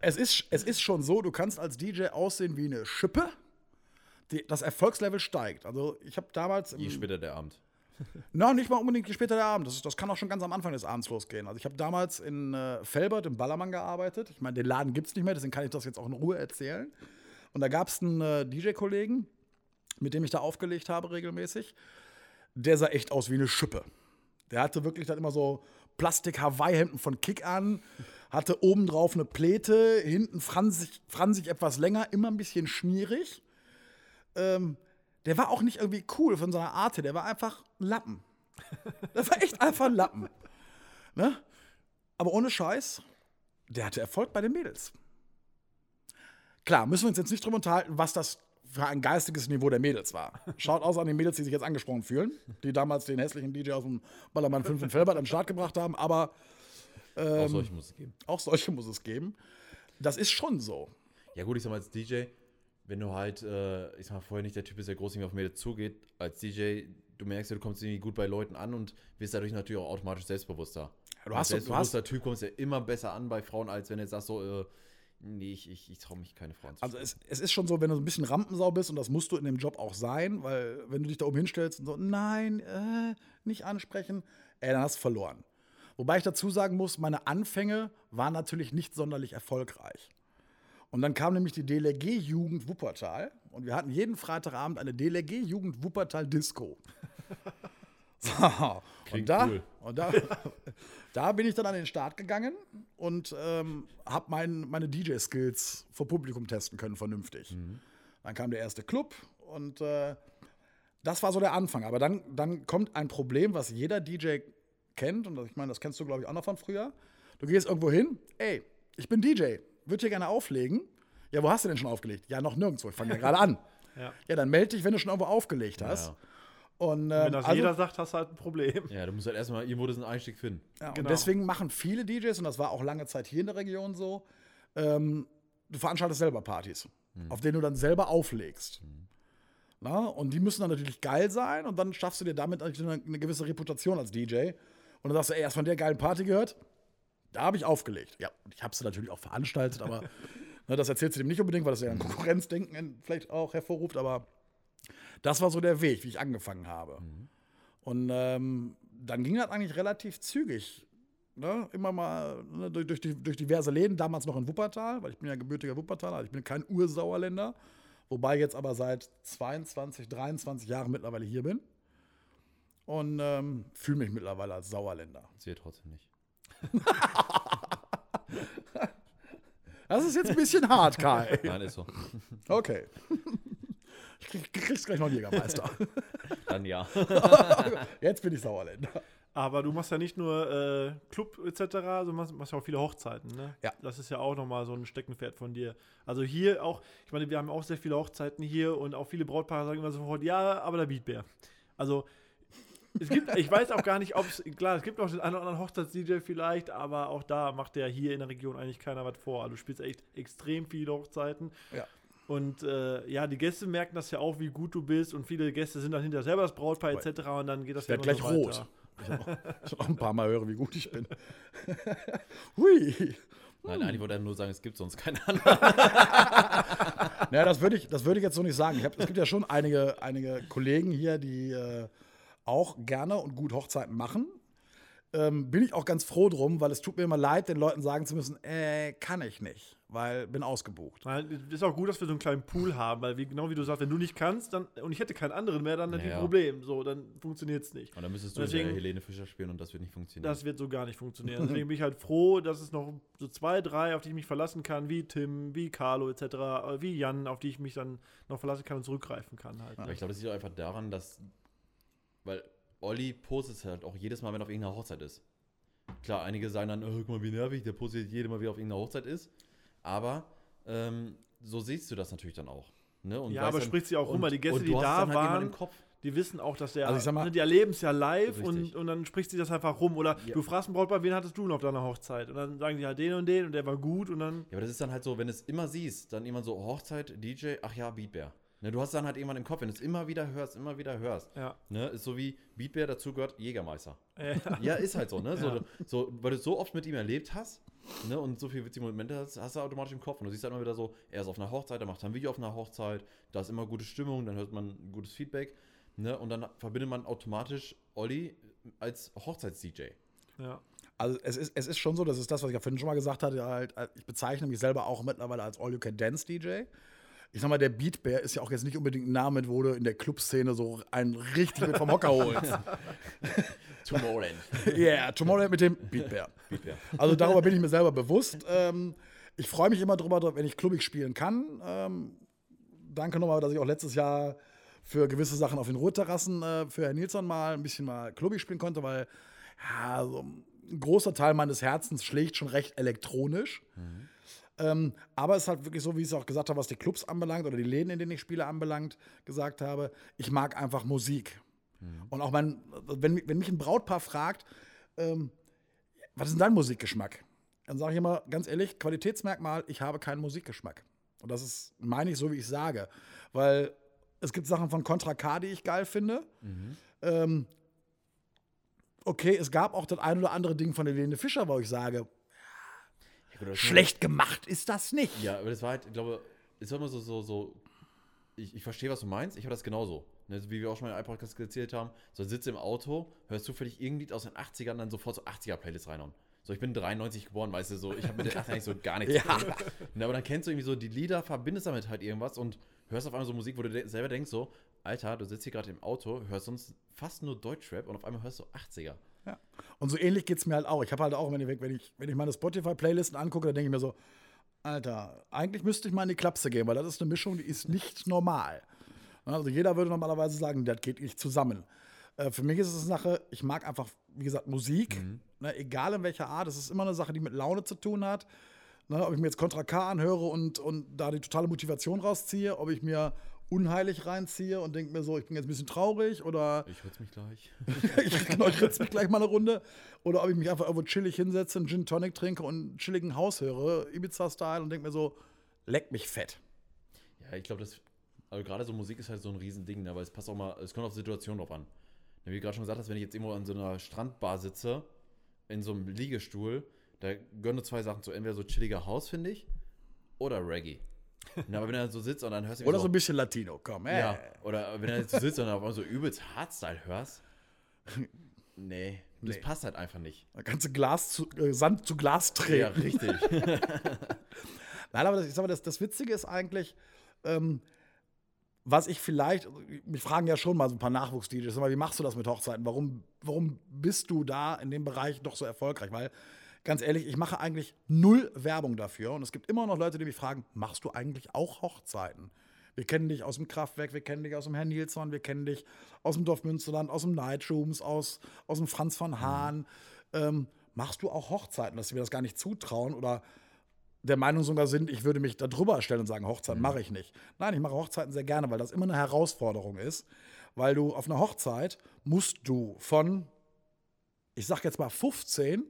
es, ist, es ist schon so, du kannst als DJ aussehen wie eine Schippe. Die, das Erfolgslevel steigt. Also ich habe damals Je später der Abend. Na, nicht mal unbedingt später der Abend. Das, das kann auch schon ganz am Anfang des Abends losgehen. Also ich habe damals in äh, Felbert im Ballermann gearbeitet. Ich meine, den Laden gibt es nicht mehr, deswegen kann ich das jetzt auch in Ruhe erzählen. Und da gab es einen äh, DJ-Kollegen, mit dem ich da aufgelegt habe regelmäßig. Der sah echt aus wie eine Schippe. Der hatte wirklich dann immer so Plastik-Hawaii-Hemden von Kick an, hatte obendrauf eine Pläte, hinten fransig, fransig etwas länger, immer ein bisschen schmierig. Ähm, der war auch nicht irgendwie cool von seiner Art her, der war einfach ein Lappen. Das war echt einfach ein Lappen. Ne? Aber ohne Scheiß, der hatte Erfolg bei den Mädels. Klar, müssen wir uns jetzt nicht drüber unterhalten, was das für ein geistiges Niveau der Mädels war. Schaut aus an die Mädels, die sich jetzt angesprochen fühlen, die damals den hässlichen DJ aus dem Ballermann 5 in Felbert an den Start gebracht haben, aber Auch solche muss es geben. auch solche muss es geben. Das ist schon so. Ja gut, ich sag mal als DJ, wenn du halt, äh, ich sag mal vorher nicht der Typ bist, der groß irgendwie auf Mädels zugeht, als DJ, du merkst ja, du kommst irgendwie gut bei Leuten an und wirst dadurch natürlich auch automatisch selbstbewusster. du hast- als du hast- selbstbewusster Typ kommst ja immer besser an bei Frauen, als wenn du jetzt sagst so, äh, nee, ich, ich, ich traue mich keine Frauen zu. Also es, es ist schon so, wenn du so ein bisschen Rampensau bist, und das musst du in dem Job auch sein, weil wenn du dich da oben hinstellst und so, nein, äh, nicht ansprechen, ey, dann hast du verloren. Wobei ich dazu sagen muss, meine Anfänge waren natürlich nicht sonderlich erfolgreich. Und dann kam nämlich die DLRG Jugend Wuppertal und wir hatten jeden Freitagabend eine DLRG Jugend Wuppertal Disco. So, und da, cool. und da, (laughs) da bin ich dann an den Start gegangen und ähm, habe mein, meine DJ-Skills vor Publikum testen können, vernünftig. Dann kam der erste Club und äh, das war so der Anfang. Aber dann, dann kommt ein Problem, was jeder DJ kennt, und ich meine, das kennst du, glaube ich, auch noch von früher. Du gehst irgendwo hin, ey, ich bin DJ, würde hier gerne auflegen. Ja, wo hast du denn schon aufgelegt? Ja, noch nirgendwo, ich fange ja (laughs) gerade an. Ja. Ja, dann melde dich, wenn du schon irgendwo aufgelegt hast. Ja. Und, Wenn ähm, das also, jeder sagt, hast du halt ein Problem. ja, du musst halt erstmal irgendwo diesen Einstieg finden. Ja, Genau. Und deswegen machen viele DJs, und das war auch lange Zeit hier in der Region so, ähm, du veranstaltest selber Partys, auf denen du dann selber auflegst. Na, und die müssen dann natürlich geil sein und dann schaffst du dir damit eine, eine gewisse Reputation als DJ. Und dann sagst du, ey, erst von der geilen Party gehört, da habe ich aufgelegt. Ja, und ich habe sie natürlich auch veranstaltet, aber (laughs) ne, das erzählst du dem nicht unbedingt, weil das ja ein Konkurrenzdenken vielleicht auch hervorruft, aber das war so der Weg, wie ich angefangen habe. Und ähm, dann ging das eigentlich relativ zügig. Ne? Immer mal ne, durch, durch, die, durch diverse Läden, damals noch in Wuppertal, weil ich bin ja gebürtiger Wuppertaler, also ich bin kein Ursauerländer, wobei jetzt aber seit 22, 23 Jahren mittlerweile hier bin. Und ähm, fühle mich mittlerweile als Sauerländer. Zählt trotzdem nicht. (laughs) Das ist jetzt ein bisschen hart, Kai. Nein, ist so. Okay. (laughs) Ich krieg, kriegst gleich noch einen Jägermeister. (laughs) Dann ja. (laughs) Jetzt bin ich Sauerländer. Aber du machst ja nicht nur äh, Club etc., du machst, machst ja auch viele Hochzeiten, ne? Ja. Das ist ja auch nochmal so ein Steckenpferd von dir. Also hier auch, ich meine, wir haben auch sehr viele Hochzeiten hier und auch viele Brautpaare sagen immer sofort, ja, aber der Beatbär. Also es gibt, ich weiß auch gar nicht, ob es, klar, es gibt auch den einen oder anderen Hochzeits-DJ vielleicht, aber auch da macht der hier in der Region eigentlich keiner was vor. Also du spielst echt extrem viele Hochzeiten. Ja. Und äh, ja, die Gäste merken das ja auch, wie gut du bist und viele Gäste sind dann hinterher selber das Brautpaar etc. und dann geht das Ich werde ja gleich so rot. (laughs) Ich auch, ich auch ein paar Mal höre, wie gut ich bin. (laughs) Hui. Nein, eigentlich wollte er nur sagen, es gibt sonst keine anderen. (laughs) Naja, das würde ich, das würde ich jetzt so nicht sagen. Ich hab, es gibt ja schon einige, einige Kollegen hier, die äh, auch gerne und gut Hochzeiten machen. Ähm, bin ich auch ganz froh drum, weil es tut mir immer leid, den Leuten sagen zu müssen, äh, kann ich nicht. Weil bin ausgebucht. Ist auch gut, dass wir so einen kleinen Pool haben, weil wie, genau wie du sagst, wenn du nicht kannst, dann und ich hätte keinen anderen mehr, dann natürlich Ja. ein Problem. So, dann funktioniert es nicht. Und dann müsstest du Deswegen- mit der Helene Fischer spielen und das wird nicht funktionieren. Das wird so gar nicht funktionieren. (laughs) Deswegen bin ich halt froh, dass es noch so zwei, drei, auf die ich mich verlassen kann, wie Tim, wie Carlo etc., äh, wie Jan, auf die ich mich dann noch verlassen kann und zurückgreifen kann halt. Aber Ne? ich glaube, das liegt auch einfach daran, dass. Weil Olli postet halt auch jedes Mal, wenn er auf irgendeiner Hochzeit ist. Klar, einige sagen dann, oh, guck mal, wie nervig, der postet jedes Mal, wie er auf irgendeiner Hochzeit ist. Aber ähm, so siehst du das natürlich dann auch. Ne? Ja, aber dann- spricht sie auch rum, weil die Gäste, die da halt waren, im Kopf. Die wissen auch, dass der, Also mal- ne, die erleben es ja live und, und dann spricht sie das einfach rum. Oder Ja. du fragst einen Brautpaar, wen hattest du denn auf deiner Hochzeit? Und dann sagen die halt den und den und der war gut und dann. Ja, aber das ist dann halt so, wenn du es immer siehst, dann jemand so Hochzeit, DJ, ach ja, Beatbear. Ne, du hast dann halt irgendwann im Kopf, wenn du es immer wieder hörst, immer wieder hörst. Ja. Ne, ist so wie Beatbear dazu gehört Jägermeister. Äh, Ja, ist halt so, ne? So, Ja. so, weil du es so oft mit ihm erlebt hast, ne? Und so viele witzige Momente hast, hast du automatisch im Kopf. Und du siehst halt immer wieder so, er ist auf einer Hochzeit, er macht ein Video auf einer Hochzeit, da ist immer gute Stimmung, dann hört man gutes Feedback, ne? Und dann verbindet man automatisch Olli als Hochzeits-DJ. ja. Also es ist, es ist schon so, das ist das, was ich ja vorhin schon mal gesagt hatte, halt, ich bezeichne mich selber auch mittlerweile als All-You-Can-Dance-DJ. Ich sag mal, der Beatbear ist ja auch jetzt nicht unbedingt ein Name, wo du in der Clubszene so einen richtig mit vom Hocker holst. (laughs) Tomorrowland. (laughs) yeah, Tomorrow mit dem Beatbear. Beatbear. Also darüber bin ich mir selber bewusst. Ähm, ich freue mich immer drüber, wenn ich klubbig spielen kann. Ähm, danke nochmal, dass ich auch letztes Jahr für gewisse Sachen auf den Ruheterrassen äh, für Herrn Nilsson mal ein bisschen mal klubbig spielen konnte, weil ja, so ein großer Teil meines Herzens schlägt schon recht elektronisch. Ähm, aber es ist halt wirklich so, wie ich es auch gesagt habe, was die Clubs anbelangt oder die Läden, in denen ich spiele, anbelangt, gesagt habe, ich mag einfach Musik. Und auch mein, wenn, wenn mich ein Brautpaar fragt, ähm, was ist denn dein Musikgeschmack? Dann sage ich immer ganz ehrlich, Qualitätsmerkmal, ich habe keinen Musikgeschmack. Und das ist, meine ich, so wie ich sage. Weil es gibt Sachen von Contra K, die ich geil finde. Ähm, okay, es gab auch das ein oder andere Ding von Helene Fischer, wo ich sage, schlecht gemacht ist das nicht. Ja, aber das war halt, ich glaube, es war immer so, so, so ich, ich verstehe, was du meinst, ich habe das genauso. Ne, wie wir auch schon mal in einem Podcast erzählt haben, so sitzt im Auto, hörst zufällig irgendein Lied aus den 80ern, dann sofort so 80er-Playlists reinhauen. So, ich bin 93 geboren, weißt du, so, ich habe mit den 80ern eigentlich so gar nichts (laughs) Ja. zu tun. Ne, aber dann kennst du irgendwie so die Lieder, verbindest damit halt irgendwas und hörst auf einmal so Musik, wo du de selber denkst so, Alter, du sitzt hier gerade im Auto, hörst sonst fast nur Deutschrap und auf einmal hörst du 80er. Ja. Und so ähnlich geht es mir halt auch. Ich habe halt auch, wenn ich, wenn ich, wenn ich meine Spotify-Playlisten angucke, dann denke ich mir so, Alter, eigentlich müsste ich mal in die Klapse gehen, weil das ist eine Mischung, die ist nicht normal. Also jeder würde normalerweise sagen, das geht nicht zusammen. Äh, für mich ist es eine Sache, ich mag einfach, wie gesagt, Musik, ne, egal in welcher Art. Es ist immer eine Sache, die mit Laune zu tun hat. Ne, ob ich mir jetzt Contra K anhöre und, und da die totale Motivation rausziehe, ob ich mir unheilig reinziehe und denke mir so, ich bin jetzt ein bisschen traurig oder Ich ritz mich gleich. (laughs) ich, genau, ich ritze mich gleich mal eine Runde. Oder ob ich mich einfach irgendwo chillig hinsetze, einen Gin Tonic trinke und einen chilligen Haus höre, Ibiza-Style und denke mir so, leck mich fett. Ja, ich glaube, das. Also gerade so Musik ist halt so ein Riesending, ne? weil es passt auch mal, es kommt auf die Situation drauf an. Ne, Wie du gerade schon gesagt hast, wenn ich jetzt irgendwo an so einer Strandbar sitze, in so einem Liegestuhl, da gehören nur zwei Sachen zu. Entweder so chilliger Haus, finde ich, oder Reggae. Ne, aber wenn er so sitzt und dann hörst du Oder so ein bisschen Latino, komm, ey. Ja, oder wenn er so sitzt und dann auf einmal so übelst Hardstyle hörst. (laughs) Nee, das Nee. passt halt einfach nicht. Da kannst du Glas zu, äh, Sand zu Glas drehen. Ja, (laughs) richtig. (laughs) Nein, aber das, ich sag mal, das, das Witzige ist eigentlich, ähm, was ich vielleicht, mich fragen ja schon mal so ein paar Nachwuchs-DJs, sag mal, wie machst du das mit Hochzeiten? Warum, warum bist du da in dem Bereich doch so erfolgreich? Weil, ganz ehrlich, ich mache eigentlich null Werbung dafür und es gibt immer noch Leute, die mich fragen, machst du eigentlich auch Hochzeiten? Wir kennen dich aus dem Kraftwerk, wir kennen dich aus dem Herrn Nilsson, wir kennen dich aus dem Dorf Münsterland, aus dem Nightrooms, aus, aus dem Franz von Hahn. Ähm, machst du auch Hochzeiten, dass sie mir das gar nicht zutrauen oder der Meinung sogar sind, ich würde mich da drüber stellen und sagen, Hochzeiten mache ich nicht. Nein, ich mache Hochzeiten sehr gerne, weil das immer eine Herausforderung ist. Weil du auf einer Hochzeit musst du von, ich sag jetzt mal 15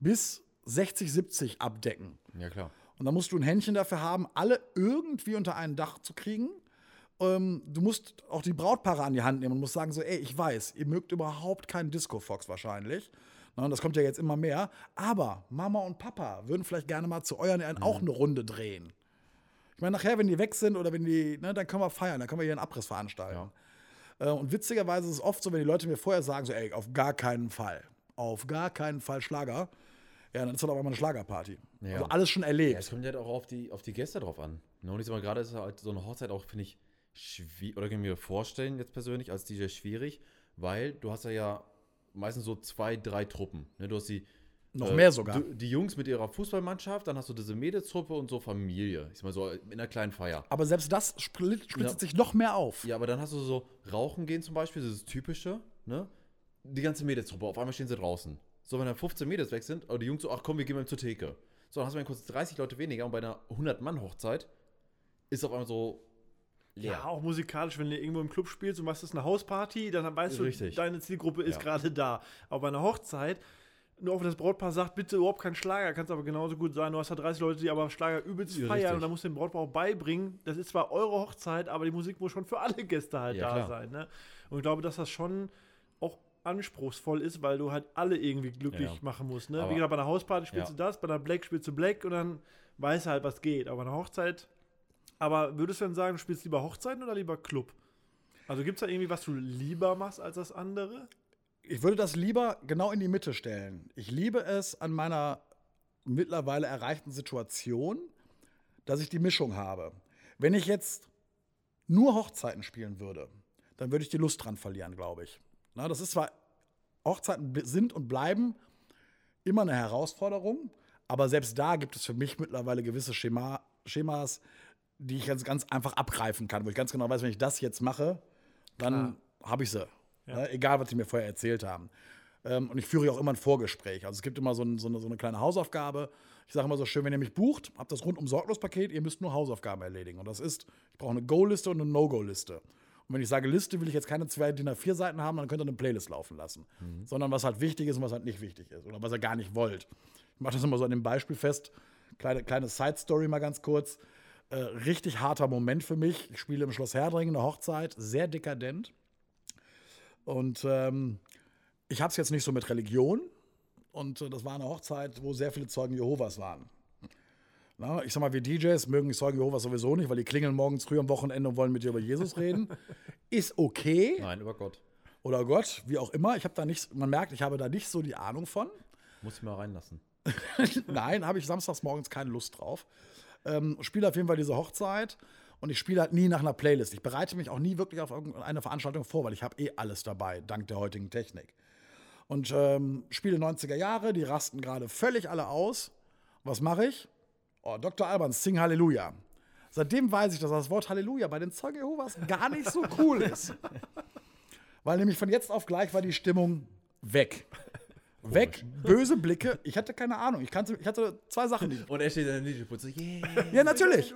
bis 60, 70 abdecken. ja, klar. Und dann musst du ein Händchen dafür haben, alle irgendwie unter ein Dach zu kriegen. Ähm, du musst auch die Brautpaare an die Hand nehmen und musst sagen so, ey, ich weiß, ihr mögt überhaupt keinen Disco-Fox wahrscheinlich. Na, und das kommt ja jetzt immer mehr. Aber Mama und Papa würden vielleicht gerne mal zu euren Ehren auch eine Runde drehen. Ich meine, nachher, wenn die weg sind oder wenn die, ne, dann können wir feiern, dann können wir hier einen Abriss veranstalten. Äh, und witzigerweise ist es oft so, wenn die Leute mir vorher sagen, so, ey, auf gar keinen Fall, auf gar keinen Fall Schlager. Ja, dann ist das aber mal eine Schlagerparty. Ja. Also alles schon Ja, erlebt. es kommt halt auch auf die, auf die Gäste drauf an. Ne? Und ich sag mal, gerade ist halt so eine Hochzeit auch, finde ich, schwierig, oder kann ich mir vorstellen, jetzt persönlich als DJ schwierig, weil du hast ja, ja meistens so zwei, drei Truppen. Ne? Du hast die. Noch mehr sogar. du- Die Jungs mit ihrer Fußballmannschaft, dann hast du diese Mädelstruppe und so Familie. Ich sag mal so in einer kleinen Feier. aber selbst das split, splitzet Ja. sich noch mehr auf. Ja, aber dann hast du so Rauchen gehen zum Beispiel, das ist das typische, ne? Die ganze Mädelstruppe, auf einmal stehen sie draußen. So, wenn dann 15 Mädels weg sind, aber die Jungs so, ach komm, wir gehen mal zur Theke. So, dann hast du mal kurz 30 Leute weniger und bei einer 100-Mann-Hochzeit ist auf einmal so leer. Ja, auch musikalisch, wenn du irgendwo im Club spielst und machst das eine Hausparty, dann weißt du, Richtig. deine Zielgruppe ist Ja. gerade da. Aber bei einer Hochzeit, nur auf das Brautpaar sagt, bitte überhaupt kein Schlager, kann es aber genauso gut sein. Du hast da 30 Leute, die aber Schlager übelst Ja, feiern richtig. und da musst du dem Brautpaar auch beibringen. Das ist zwar eure Hochzeit, aber die Musik muss schon für alle Gäste halt Ja, da klar. sein. Ne? Und ich glaube, dass das schon anspruchsvoll ist, weil du halt alle irgendwie glücklich Ja. machen musst. Ne? Aber- Wie gesagt, bei einer Hausparty spielst Ja. du das, bei einer Black spielst du Black und dann weißt du halt, was geht. Aber bei einer Hochzeit aber würdest du denn sagen, du spielst lieber Hochzeiten oder lieber Club? Also gibt es da irgendwie, was du lieber machst als das andere? Ich würde das lieber genau in die Mitte stellen. Ich liebe es an meiner mittlerweile erreichten Situation, dass ich die Mischung habe. Wenn ich jetzt nur Hochzeiten spielen würde, dann würde ich die Lust dran verlieren, glaube ich. Na, das ist zwar, Hochzeiten sind und bleiben immer eine Herausforderung, aber selbst da gibt es für mich mittlerweile gewisse Schema, Schemas, die ich jetzt ganz einfach abgreifen kann, wo ich ganz genau weiß, wenn ich das jetzt mache, dann habe ich sie. Ne? Egal, was sie mir vorher erzählt haben. Ähm, und ich führe ja auch immer ein Vorgespräch. Also es gibt immer so, ein, so, eine, so eine kleine Hausaufgabe. Ich sage immer so schön, wenn ihr mich bucht, habt das rundum sorglos Paket, ihr müsst nur Hausaufgaben erledigen. Und das ist, ich brauche eine Go-Liste und eine No-Go-Liste. Und wenn ich sage Liste, will ich jetzt keine zwei DIN A4 Seiten haben, dann könnt ihr eine Playlist laufen lassen. Sondern was halt wichtig ist und was halt nicht wichtig ist. Oder was ihr gar nicht wollt. Ich mache das immer so an dem Beispiel fest. Kleine, kleine Side-Story mal ganz kurz. Äh, richtig harter Moment für mich. Ich spiele im Schloss Herdringen eine Hochzeit, sehr dekadent. Und ähm, ich habe es jetzt nicht so mit Religion. Und äh, das war eine Hochzeit, wo sehr viele Zeugen Jehovas waren. Na, ich sag mal, wir DJs mögen die Zeugen Jehovas sowieso nicht, weil die klingeln morgens früh am Wochenende und wollen mit dir über Jesus reden. (laughs) Ist okay. Nein, über Gott. Oder Gott, wie auch immer. Ich habe da nicht, man merkt, ich habe da nicht so die Ahnung von. Muss ich mal reinlassen. (laughs) Nein, habe ich samstags morgens keine Lust drauf. Ähm, spiele auf jeden Fall diese Hochzeit und ich spiele halt nie nach einer Playlist. Ich bereite mich auch nie wirklich auf irgendeine Veranstaltung vor, weil ich habe eh alles dabei, dank der heutigen Technik. Und ähm, spiele 90er Jahre, die rasten gerade völlig alle aus. Was mache ich? Oh, Dr. Albans, sing Halleluja. Seitdem weiß ich, dass das Wort Halleluja bei den Zeugen Jehovas gar nicht so cool ist. (laughs) Weil nämlich von jetzt auf gleich war die Stimmung weg. Weg, böse Blicke. Ich hatte keine Ahnung. Ich, kannte, ich hatte zwei Sachen. Die, Und er steht in der DJ-Putz so, yeah. ja, natürlich.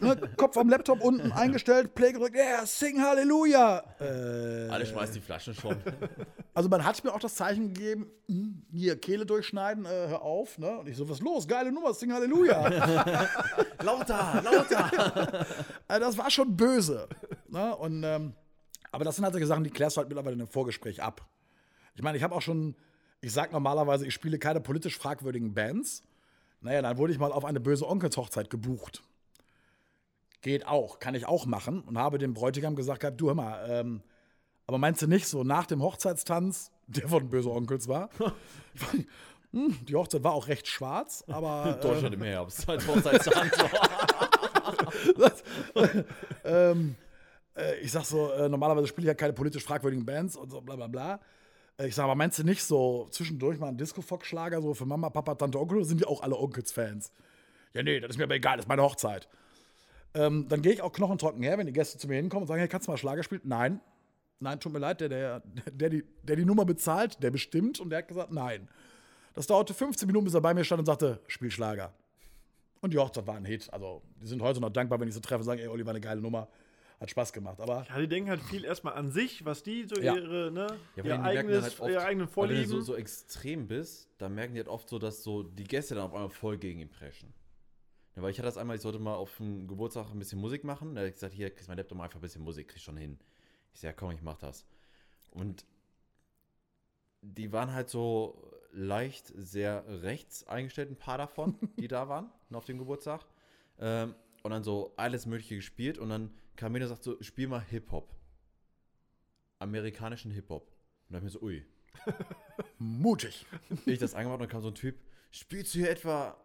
Ne, Kopf am Laptop unten eingestellt, Play gedrückt, yeah, sing Halleluja. Äh, Alle schmeißen die Flaschen schon. (laughs) also man hat mir auch das Zeichen gegeben, hm, hier Kehle durchschneiden, äh, hör auf. Ne? Und ich so, was ist los? Geile Nummer, sing Halleluja. (laughs) lauter, lauter. Also das war schon böse. Ne? Und, ähm, aber das sind halt solche Sachen, die klärst du halt mittlerweile in einem Vorgespräch ab. Ich meine, ich habe auch schon, ich sage normalerweise, ich spiele keine politisch fragwürdigen Bands. Naja, dann wurde ich mal auf eine böse Onkelshochzeit gebucht. Geht auch, kann ich auch machen. Und habe dem Bräutigam gesagt, gehabt, du hör mal, ähm, aber meinst du nicht so nach dem Hochzeitstanz, (laughs) der von böse Onkels war? (laughs) hm, die Hochzeit war auch recht schwarz, aber. (laughs) äh, Deutschland im Herbst. Als Hochzeitstag. ähm, äh, ich sag so, äh, normalerweise spiele ich ja keine politisch fragwürdigen Bands und so bla bla bla. Ich sag, aber meinst du nicht so zwischendurch mal einen Disco-Fox-Schlager, so für Mama, Papa, Tante, Onkel, oder sind die auch alle Onkels-Fans? Ja, nee, das ist mir aber egal, das ist meine Hochzeit. Ähm, dann gehe ich auch knochentrocken her, wenn die Gäste zu mir hinkommen und sagen, hey, kannst du mal Schlager spielen? Nein. Nein, tut mir leid, der, der, der, die, der die Nummer bezahlt, der bestimmt und der hat gesagt, nein. Das dauerte 15 Minuten, bis er bei mir stand und sagte, spiel Schlager. Und die Hochzeit war ein Hit. Also, die sind heute noch dankbar, wenn ich sie treffe und sagen, ey, Olli, war eine geile Nummer. Hat Spaß gemacht. Aber Ja, die denken halt viel erstmal an sich, was die so Ja. ihre, ne, Ja, ihr eigenes, halt oft, ihre eigenen weil wenn du Vorlieben. so, so extrem bist, dann merken die halt oft so, dass so die Gäste dann auf einmal voll gegen ihn preschen. Ja, weil ich hatte das einmal, ich sollte mal auf dem Geburtstag ein bisschen Musik machen. Da habe ich gesagt, hier, kriegst mein Laptop mal einfach ein bisschen Musik, krieg ich schon hin. Ich sag, ja, komm, ich mach das. Und die waren halt so leicht sehr rechts eingestellt, ein paar davon, die da waren (laughs) auf dem Geburtstag. Ähm, und dann so alles Mögliche gespielt und dann und sagt so, spiel mal Hip-Hop. Amerikanischen Hip-Hop. Und dann hab ich mir so, ui. (laughs) mutig. Ich das angemacht und dann kam so ein Typ, spielst du hier etwa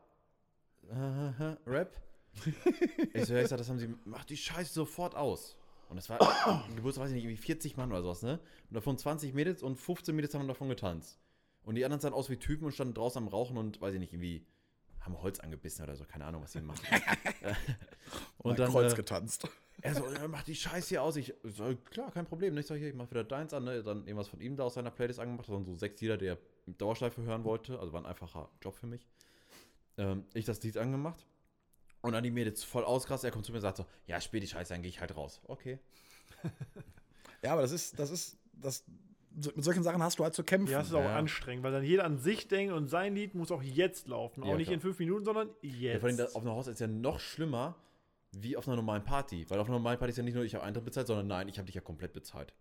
äh, Rap? ich so, ja, ich sag, das haben sie, mach die Scheiße sofort aus. Und das war (coughs) Geburtstag, weiß ich nicht, irgendwie 40 Mann oder sowas, ne? Und davon 20 Mädels und 15 Mädels haben davon getanzt. Und die anderen sahen aus wie Typen und standen draußen am Rauchen und, weiß ich nicht, irgendwie haben Holz angebissen oder so, keine Ahnung, was sie machen. (laughs) Und dann, Kreuz äh, getanzt. er so, ja, (laughs) mach die Scheiße hier aus. Ich so, klar, kein Problem. Ich sag hier, ich mach wieder deins an, ne? Dann irgendwas von ihm da aus seiner Playlist angemacht. Das waren so sechs Lieder, die er mit Dauerschleife hören wollte. Also war ein einfacher Job für mich. Ähm, ich das Lied angemacht. Und dann die Mädels voll ausgerastet. Er kommt zu mir und sagt so, ja, spiel die Scheiße, dann gehe ich halt raus. Okay. (laughs) Ja, aber das ist, das ist, das, so- mit solchen Sachen hast du halt zu kämpfen. Ja, das ist auch Ja. anstrengend, weil dann jeder an sich denkt und sein Lied muss auch jetzt laufen. Auch Ja, nicht klar. in fünf Minuten, sondern Ja, jetzt. vor allem das auf einer Hochzeit ist ja noch schlimmer wie auf einer normalen Party. Weil auf einer normalen Party ist ja nicht nur, ich habe Eintritt bezahlt, sondern nein, ich habe dich ja komplett bezahlt.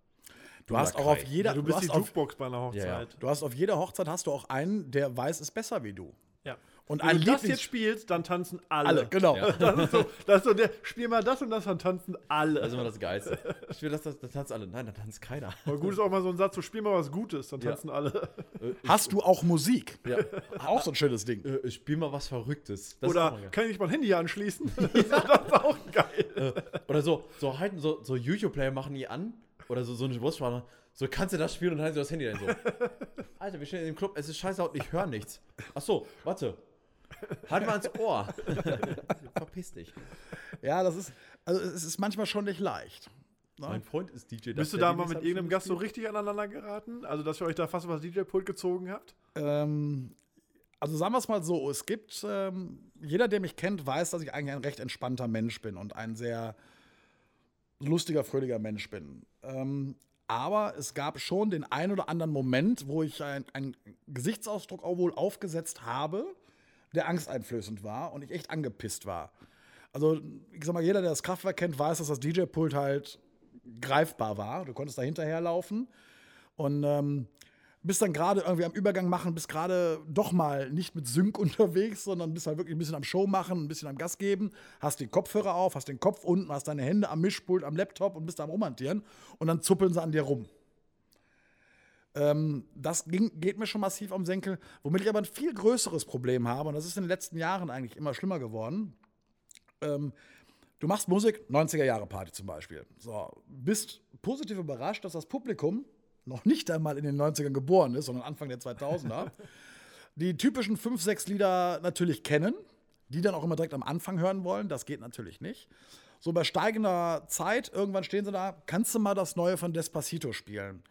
du hast auch Lakai. auf jeder, ja, du du, bist die hast auf, Jukebox bei einer Hochzeit. Ja, ja. du hast auf jeder Hochzeit hast du auch einen, der weiß, ist besser wie du. Ja. Und Wenn ein du das jetzt spielst, dann tanzen alle. alle, genau. Ja. (laughs) Das ist so, das ist so der, spiel mal das und das, dann tanzen alle. Das ist immer das Geilste. Dass das, das tanzt alle. Nein, da tanzt keiner. Aber gut ist auch mal so ein Satz, so spiel mal was Gutes, dann Ja. tanzen alle. Hast du auch Musik? Ja. (laughs) Auch so ein schönes Ding. Äh, spiel mal was Verrücktes. Das Oder kann ich nicht mein Handy hier anschließen? (laughs) das ist auch geil. Oder so, so halten, so, so YouTube-Player machen die an. Oder so, so eine Wurstschwader. So, kannst du das spielen und dann halten sie das Handy dann so. Alter, wir stehen in dem Club, es ist scheiße laut, ich höre nichts. Ach so, warte. Halt mal ans Ohr. (laughs) Verpiss dich. Ja, das ist, also es ist manchmal schon nicht leicht. Ne? Mein Freund ist DJ. Bist du da mal mit irgendeinem Gast so richtig aneinander geraten? Also, dass ihr euch da fast über das DJ-Pult gezogen habt? Ähm, also sagen wir es mal so, es gibt, ähm, jeder, der mich kennt, weiß, dass ich eigentlich ein recht entspannter Mensch bin und ein sehr lustiger, fröhlicher Mensch bin. Ähm, aber es gab schon den ein oder anderen Moment, wo ich ein- einen Gesichtsausdruck auch wohl aufgesetzt habe, der angsteinflößend war und ich echt angepisst war. Also, ich sag mal, jeder, der das Kraftwerk kennt, weiß, dass das DJ-Pult halt greifbar war. Du konntest da hinterherlaufen und ähm, bist dann gerade irgendwie am Übergang machen, bist gerade doch mal nicht mit Sync (laughs) unterwegs, sondern bist halt wirklich ein bisschen am Show machen, ein bisschen am Gas geben, hast die Kopfhörer auf, hast den Kopf unten, hast deine Hände am Mischpult, am Laptop und bist da am Rumhantieren und dann zuppeln sie an dir rum. Ähm, das ging, geht mir schon massiv am Senkel, womit ich aber ein viel größeres Problem habe, und das ist in den letzten Jahren eigentlich immer schlimmer geworden. Ähm, du machst Musik, 90er-Jahre-Party zum Beispiel. So, bist positiv überrascht, dass das Publikum noch nicht einmal in den 90ern geboren ist, sondern Anfang der 2000er, (laughs) die typischen fünf, sechs Lieder natürlich kennen, die dann auch immer direkt am Anfang hören wollen. Das geht natürlich nicht. So bei steigender Zeit, irgendwann stehen sie da, kannst du mal das Neue von Despacito spielen?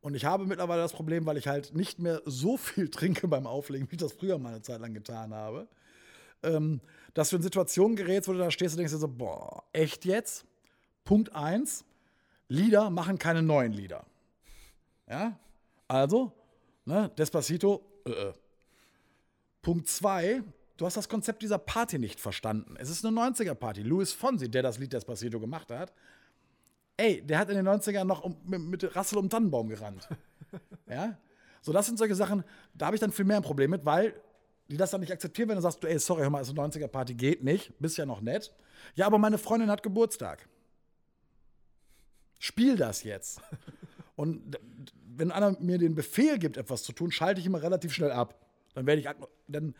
Und ich habe mittlerweile das Problem, weil ich halt nicht mehr so viel (laughs) trinke beim Auflegen, wie ich das früher mal eine Zeit lang getan habe, ähm, dass du in Situationen gerätst, wo du da stehst und denkst dir so, boah, echt jetzt? Punkt eins: Lieder machen keine neuen Lieder. Ja? Also, ne, Despacito, äh, äh. Punkt zwei: Du hast das Konzept dieser Party nicht verstanden. Es ist eine 90er-Party. Louis Fonsi, der das Lied Despacito gemacht hat, ey, der hat in den 90ern noch um, mit, Rassel um Tannenbaum gerannt. (laughs) ja? So, das sind solche Sachen, da habe ich dann viel mehr ein Problem mit, weil die das dann nicht akzeptieren, wenn du sagst, du, ey, sorry, hör mal, ist eine 90er-Party, geht nicht, bist ja noch nett. Ja, aber meine Freundin hat Geburtstag. Spiel das jetzt. (laughs) Und wenn einer mir den Befehl gibt, etwas zu tun, schalte ich immer relativ schnell ab. Dann werde ich, dann,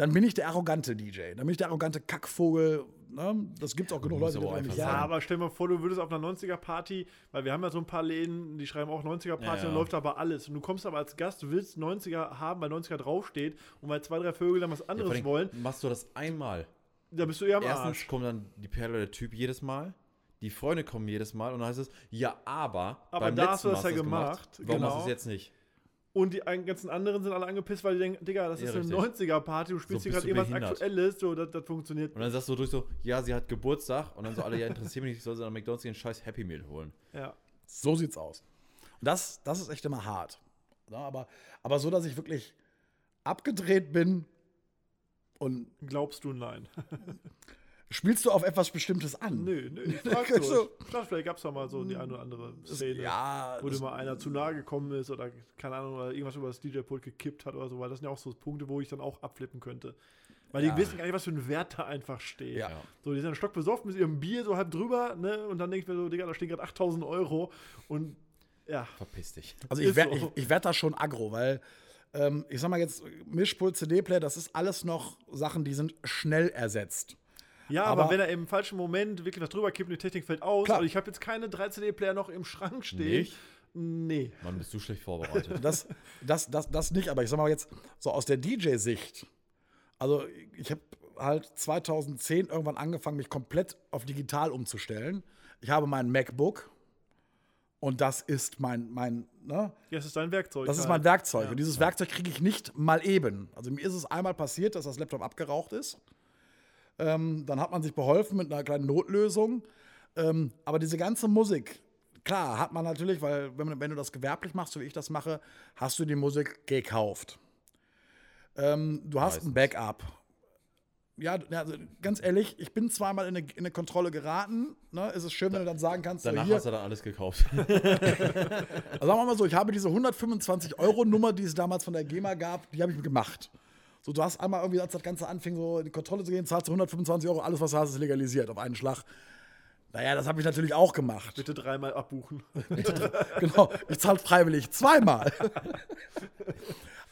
dann bin ich der arrogante DJ. Dann bin ich der arrogante Kackvogel. Ne? Das gibt es auch genug Leute, die das Ja, aber stell dir mal vor, du würdest auf einer 90er-Party, weil wir haben ja so ein paar Läden, die schreiben auch 90er-Party, Ja, ja. dann läuft aber alles. Und du kommst aber als Gast, du willst 90er haben, weil 90er draufsteht und weil zwei, drei Vögel dann was Ja, vor anderes allem wollen, Machst du das einmal. da bist du eher am Erstens Arsch. kommt dann die Perle oder der Typ jedes Mal. Die Freunde kommen jedes Mal und dann heißt es, ja, aber. Aber beim da letzten hast du das ja hast gemacht, Warum genau. machst du es jetzt nicht? Und die ganzen anderen sind alle angepisst, weil die denken, Digga, das Ja, ist eine richtig. 90er-Party, du spielst So hier gerade irgendwas. Aktuelles, so, das, das funktioniert. Und dann sagst du durch so, ja, sie hat Geburtstag. Und dann so alle, ja, interessiert mich nicht, ich soll sie an McDonalds ihren scheiß Happy Meal holen. Ja. So sieht's aus. Und das, das ist echt immer hart. Ja, aber, aber so, dass ich wirklich abgedreht bin und Glaubst du nein? (laughs) spielst du auf etwas Bestimmtes an? Nö, nö. Ich (laughs) So. dachte, vielleicht gab es doch mal so die eine oder andere Szene, Ja, wo dir mal einer zu nahe gekommen ist oder, keine Ahnung, oder irgendwas über das DJ-Pult gekippt hat oder so, weil das sind ja auch so Punkte, wo ich dann auch abflippen könnte. Weil Ja. die wissen gar nicht, was für ein Wert da einfach steht. Ja. So, die sind stock besoffen mit ihrem Bier so halb drüber, ne? Und dann denke ich mir so, Digga, da stehen gerade 8000 Euro und ja, Verpiss dich. also ich werde so. ich, ich werd da schon aggro, weil Ähm, ich sag mal jetzt, Mischpult, CD-Player, das ist alles noch Sachen, die sind schnell ersetzt. Ja, aber, Aber- wenn er im falschen Moment wirklich was drüber kippt und die Technik fällt aus, Klar. also ich habe jetzt keine 3 CD-Player noch im Schrank stehen. Nicht? Nee. Mann, bist du schlecht vorbereitet. (laughs) Das, das, das, das nicht, aber ich sag mal jetzt, so aus der DJ-Sicht. Also, ich habe halt 2010 irgendwann angefangen, mich komplett auf digital umzustellen. Ich habe mein MacBook und das ist mein, mein, ne? Ja, es ist dein Werkzeug. Das ist halt. mein Werkzeug. Ja. Und dieses Werkzeug kriege ich nicht mal eben. Also mir ist es einmal passiert, dass das Laptop abgeraucht ist. Ähm, dann hat man sich beholfen mit einer kleinen Notlösung. Ähm, aber diese ganze Musik, klar, hat man natürlich, weil wenn, wenn du das gewerblich machst, so wie ich das mache, hast du die Musik gekauft. Ähm, du hast ein Backup. Ja, also ganz ehrlich, ich bin zweimal in eine, in eine Kontrolle geraten. Ne? Es ist schön, wenn du dann sagen kannst, so, Danach hier, hast du dann alles gekauft. (laughs) (laughs) also sagen wir mal so, ich habe diese 125-Euro-Nummer, die es damals von der GEMA gab, die habe ich gemacht. So, du hast einmal irgendwie, als das Ganze anfing, so in die Kontrolle zu gehen, zahlst du 125 Euro, alles, was du hast, ist legalisiert auf einen Schlag. Naja, das habe ich natürlich auch gemacht. Bitte dreimal abbuchen. (laughs) genau, ich zahle freiwillig zweimal.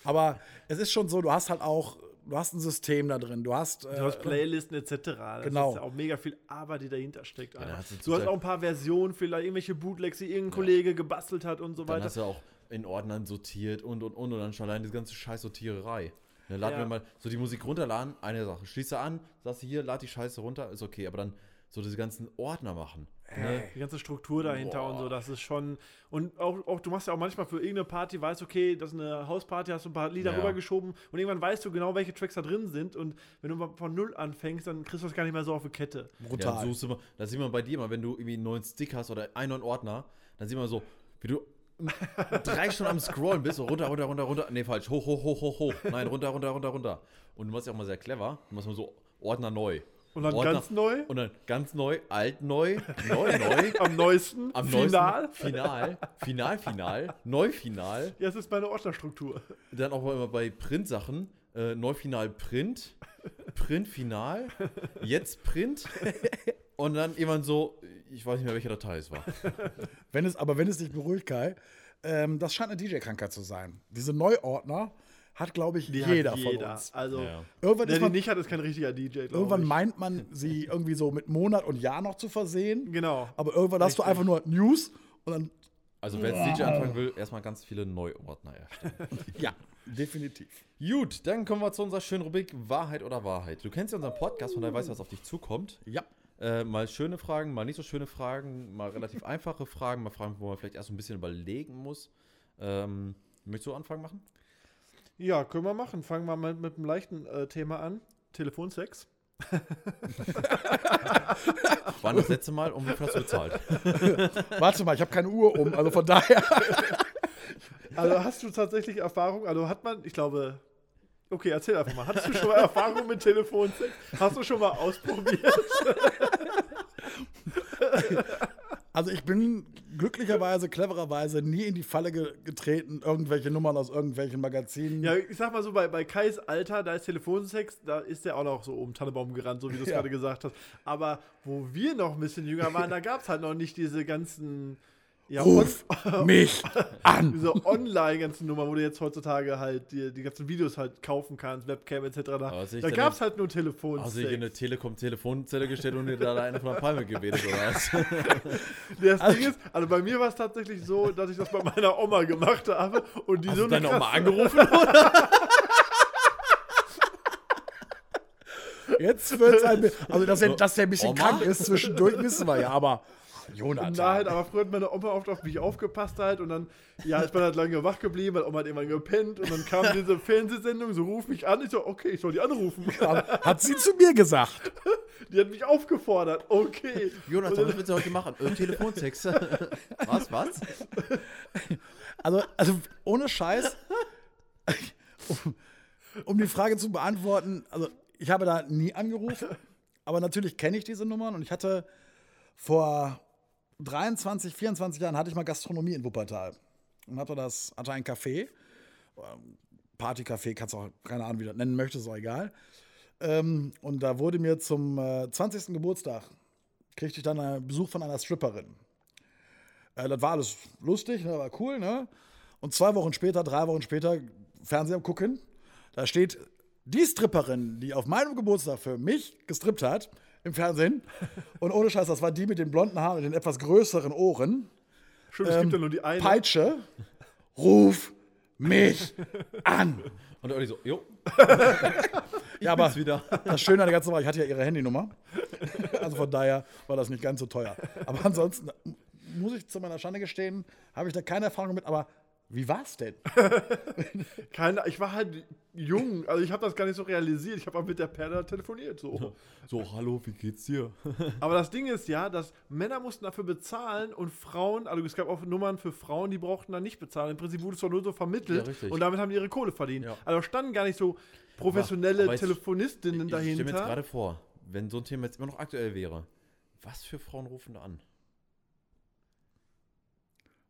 Aber es ist schon so, du hast halt auch, du hast ein System da drin, du hast, äh, Du hast Playlisten etc. Das Genau. ist ja auch mega viel Arbeit, die dahinter steckt. dann einfach. hast du du hast auch ein paar Versionen, vielleicht irgendwelche Bootlegs, die irgendein Kollege gebastelt hat und so Dann weiter. hast du auch in Ordnern sortiert und und und und dann schon allein diese ganze scheiß Sortiererei. Dann laden Ja. wir mal so die Musik runterladen, eine Sache. Schließt du an, sagst du hier, lad die Scheiße runter, ist okay, aber dann so diese ganzen Ordner machen. Ne? Die ganze Struktur dahinter Boah. und so, das ist schon. Und auch, auch, du machst ja auch manchmal für irgendeine Party, weißt okay, das ist eine Hausparty, hast du ein paar Lieder Ja. rübergeschoben und irgendwann weißt du genau, welche Tracks da drin sind. Und wenn du mal von Null anfängst, dann kriegst du das gar nicht mehr so auf die Kette. Ja, brutal. suchst du mal, das sieht man bei dir mal, wenn du irgendwie einen neuen Stick hast oder einen neuen Ordner, dann sieht man so, wie du drei Stunden am Scrollen bist, runter, runter, runter, runter. Nee, falsch. Hoch, hoch, hoch, hoch, hoch. Nein, runter, runter, runter, runter. Und du machst ja auch mal sehr clever. Du machst mal so Ordner neu. Und dann Ordner, ganz neu, Und dann ganz neu, alt neu, neu, neu. (laughs) am neuesten, Am final. neuesten, final, final, final, neu, final. Ja, es ist meine Ordnerstruktur. Dann auch immer bei Print-Sachen. Äh, neu, final, Print. Print, final. Jetzt Print. Und dann irgendwann so, ich weiß nicht mehr, welche Datei es war. (laughs) Wenn es, aber wenn es dich beruhigt, Kai, ähm, das scheint eine DJ-Krankheit zu sein. Diese Neuordner hat, glaube ich, Die jeder, hat von jeder. uns. Also, Ja. Irgendwann, der die nicht hat, ist kein richtiger DJ, irgendwann ich. meint man, sie (laughs) irgendwie so mit Monat und Jahr noch zu versehen. Genau. Aber irgendwann hast du Richtig. einfach nur News und dann, Also, wer als DJ anfangen will, erstmal ganz viele Neuordner erstellen. (laughs) ja, definitiv. Gut, dann kommen wir zu unserer schönen Rubrik Wahrheit oder Wahrheit. Du kennst ja unseren Podcast, von daher weißt du, was auf dich zukommt. Ja. Äh, mal schöne Fragen, mal nicht so schöne Fragen, mal relativ (laughs) einfache Fragen, mal Fragen, wo man vielleicht erst so ein bisschen überlegen muss. Ähm, möchtest du Anfang machen? Ja, können wir machen. Fangen wir mal mit einem leichten äh, Thema an. Telefonsex. (laughs) Wann das letzte Mal und wie viel hast du bezahlt? (laughs) Warte mal, ich habe keine Uhr um, also von daher. Also hast du tatsächlich Erfahrung? Also hat man, ich glaube. Okay, erzähl einfach mal. Hattest du schon mal Erfahrung mit Telefonsex? Hast du schon mal ausprobiert? (laughs) Also ich bin glücklicherweise, clevererweise nie in die Falle ge getreten, irgendwelche Nummern aus irgendwelchen Magazinen. Ja, ich sag mal so, bei, bei Kais Alter, da ist Telefonsex, da ist der auch noch so um den Tannenbaum gerannt, so wie du es Ja. gerade gesagt hast. Aber wo wir noch ein bisschen jünger waren, da gab es halt noch nicht diese ganzen. Ja, Ruf (laughs) mich an. diese Online-ganzen Nummer, wo du jetzt heutzutage halt die, die ganzen Videos halt kaufen kannst, Webcam etc. Da, ich da denn gab es halt nur Telefonsex. Hast du hier eine Telekom-Telefonzelle gestellt und dir da eine von der Palme gebetet oder was? (laughs) Das Ding ist, also bei mir war es tatsächlich so, dass ich das bei meiner Oma gemacht habe und die Hast so du eine deine Oma angerufen? (laughs) Jetzt wird es ein bisschen. Also, dass er, dass der ein bisschen Oma? krank ist zwischendurch, wissen wir ja, aber. Jonathan. Nein, aber früher hat meine Oma oft auf mich aufgepasst halt und dann, ja, ich bin halt lange wach geblieben, weil Oma hat irgendwann gepennt und dann kam diese Fernsehsendung, so ruf mich an, ich so, okay, ich soll die anrufen. Hat sie zu mir gesagt. Die hat mich aufgefordert, okay. Jonathan, was willst du heute machen? Äh, Telefonsex. (laughs) was, was? Also, also ohne Scheiß, um, um die Frage zu beantworten, also ich habe da nie angerufen, aber natürlich kenne ich diese Nummern und ich hatte vor 23, 24 Jahren hatte ich mal Gastronomie in Wuppertal und hatte das, hatte ein Café, ähm, Partycafé, kannst auch, keine Ahnung, wie du das nennen möchtest, ist auch egal. Ähm, und da wurde mir zum äh, 20. Geburtstag, kriegte ich dann einen Besuch von einer Stripperin. Äh, das war alles lustig, ne, war cool, ne? Und zwei Wochen später, drei Wochen später, Fernseher gucken. Da steht die Stripperin, die auf meinem Geburtstag für mich gestrippt hat, im Fernsehen. Und ohne Scheiß, das war die mit den blonden Haaren und den etwas größeren Ohren. Schön, es gibt ja nur die eine. Peitsche, ruf mich an. Und Olli so, jo, (laughs) Ja, aber wieder. das Schöne an der ganzen war, ich hatte ja ihre Handynummer. Also von daher war das nicht ganz so teuer. Aber ansonsten muss ich zu meiner Schande gestehen, habe ich da keine Erfahrung mit. Aber wie war's denn? (laughs) Keine, ich war halt jung, also ich habe das gar nicht so realisiert. Ich habe auch mit der Perla telefoniert. So. So, hallo, wie geht's dir? (laughs) Aber das Ding ist ja, dass Männer mussten dafür bezahlen und Frauen, also es gab auch Nummern für Frauen, die brauchten dann nicht bezahlen. Im Prinzip wurde es doch nur so Ja, vermittelt richtig. und damit haben die ihre Kohle verdient. Ja. Also standen gar nicht so professionelle Aber jetzt- Telefonistinnen Ich stelle mir jetzt dahinter. gerade vor, wenn so ein Thema jetzt immer noch aktuell wäre, was für Frauen rufen da an?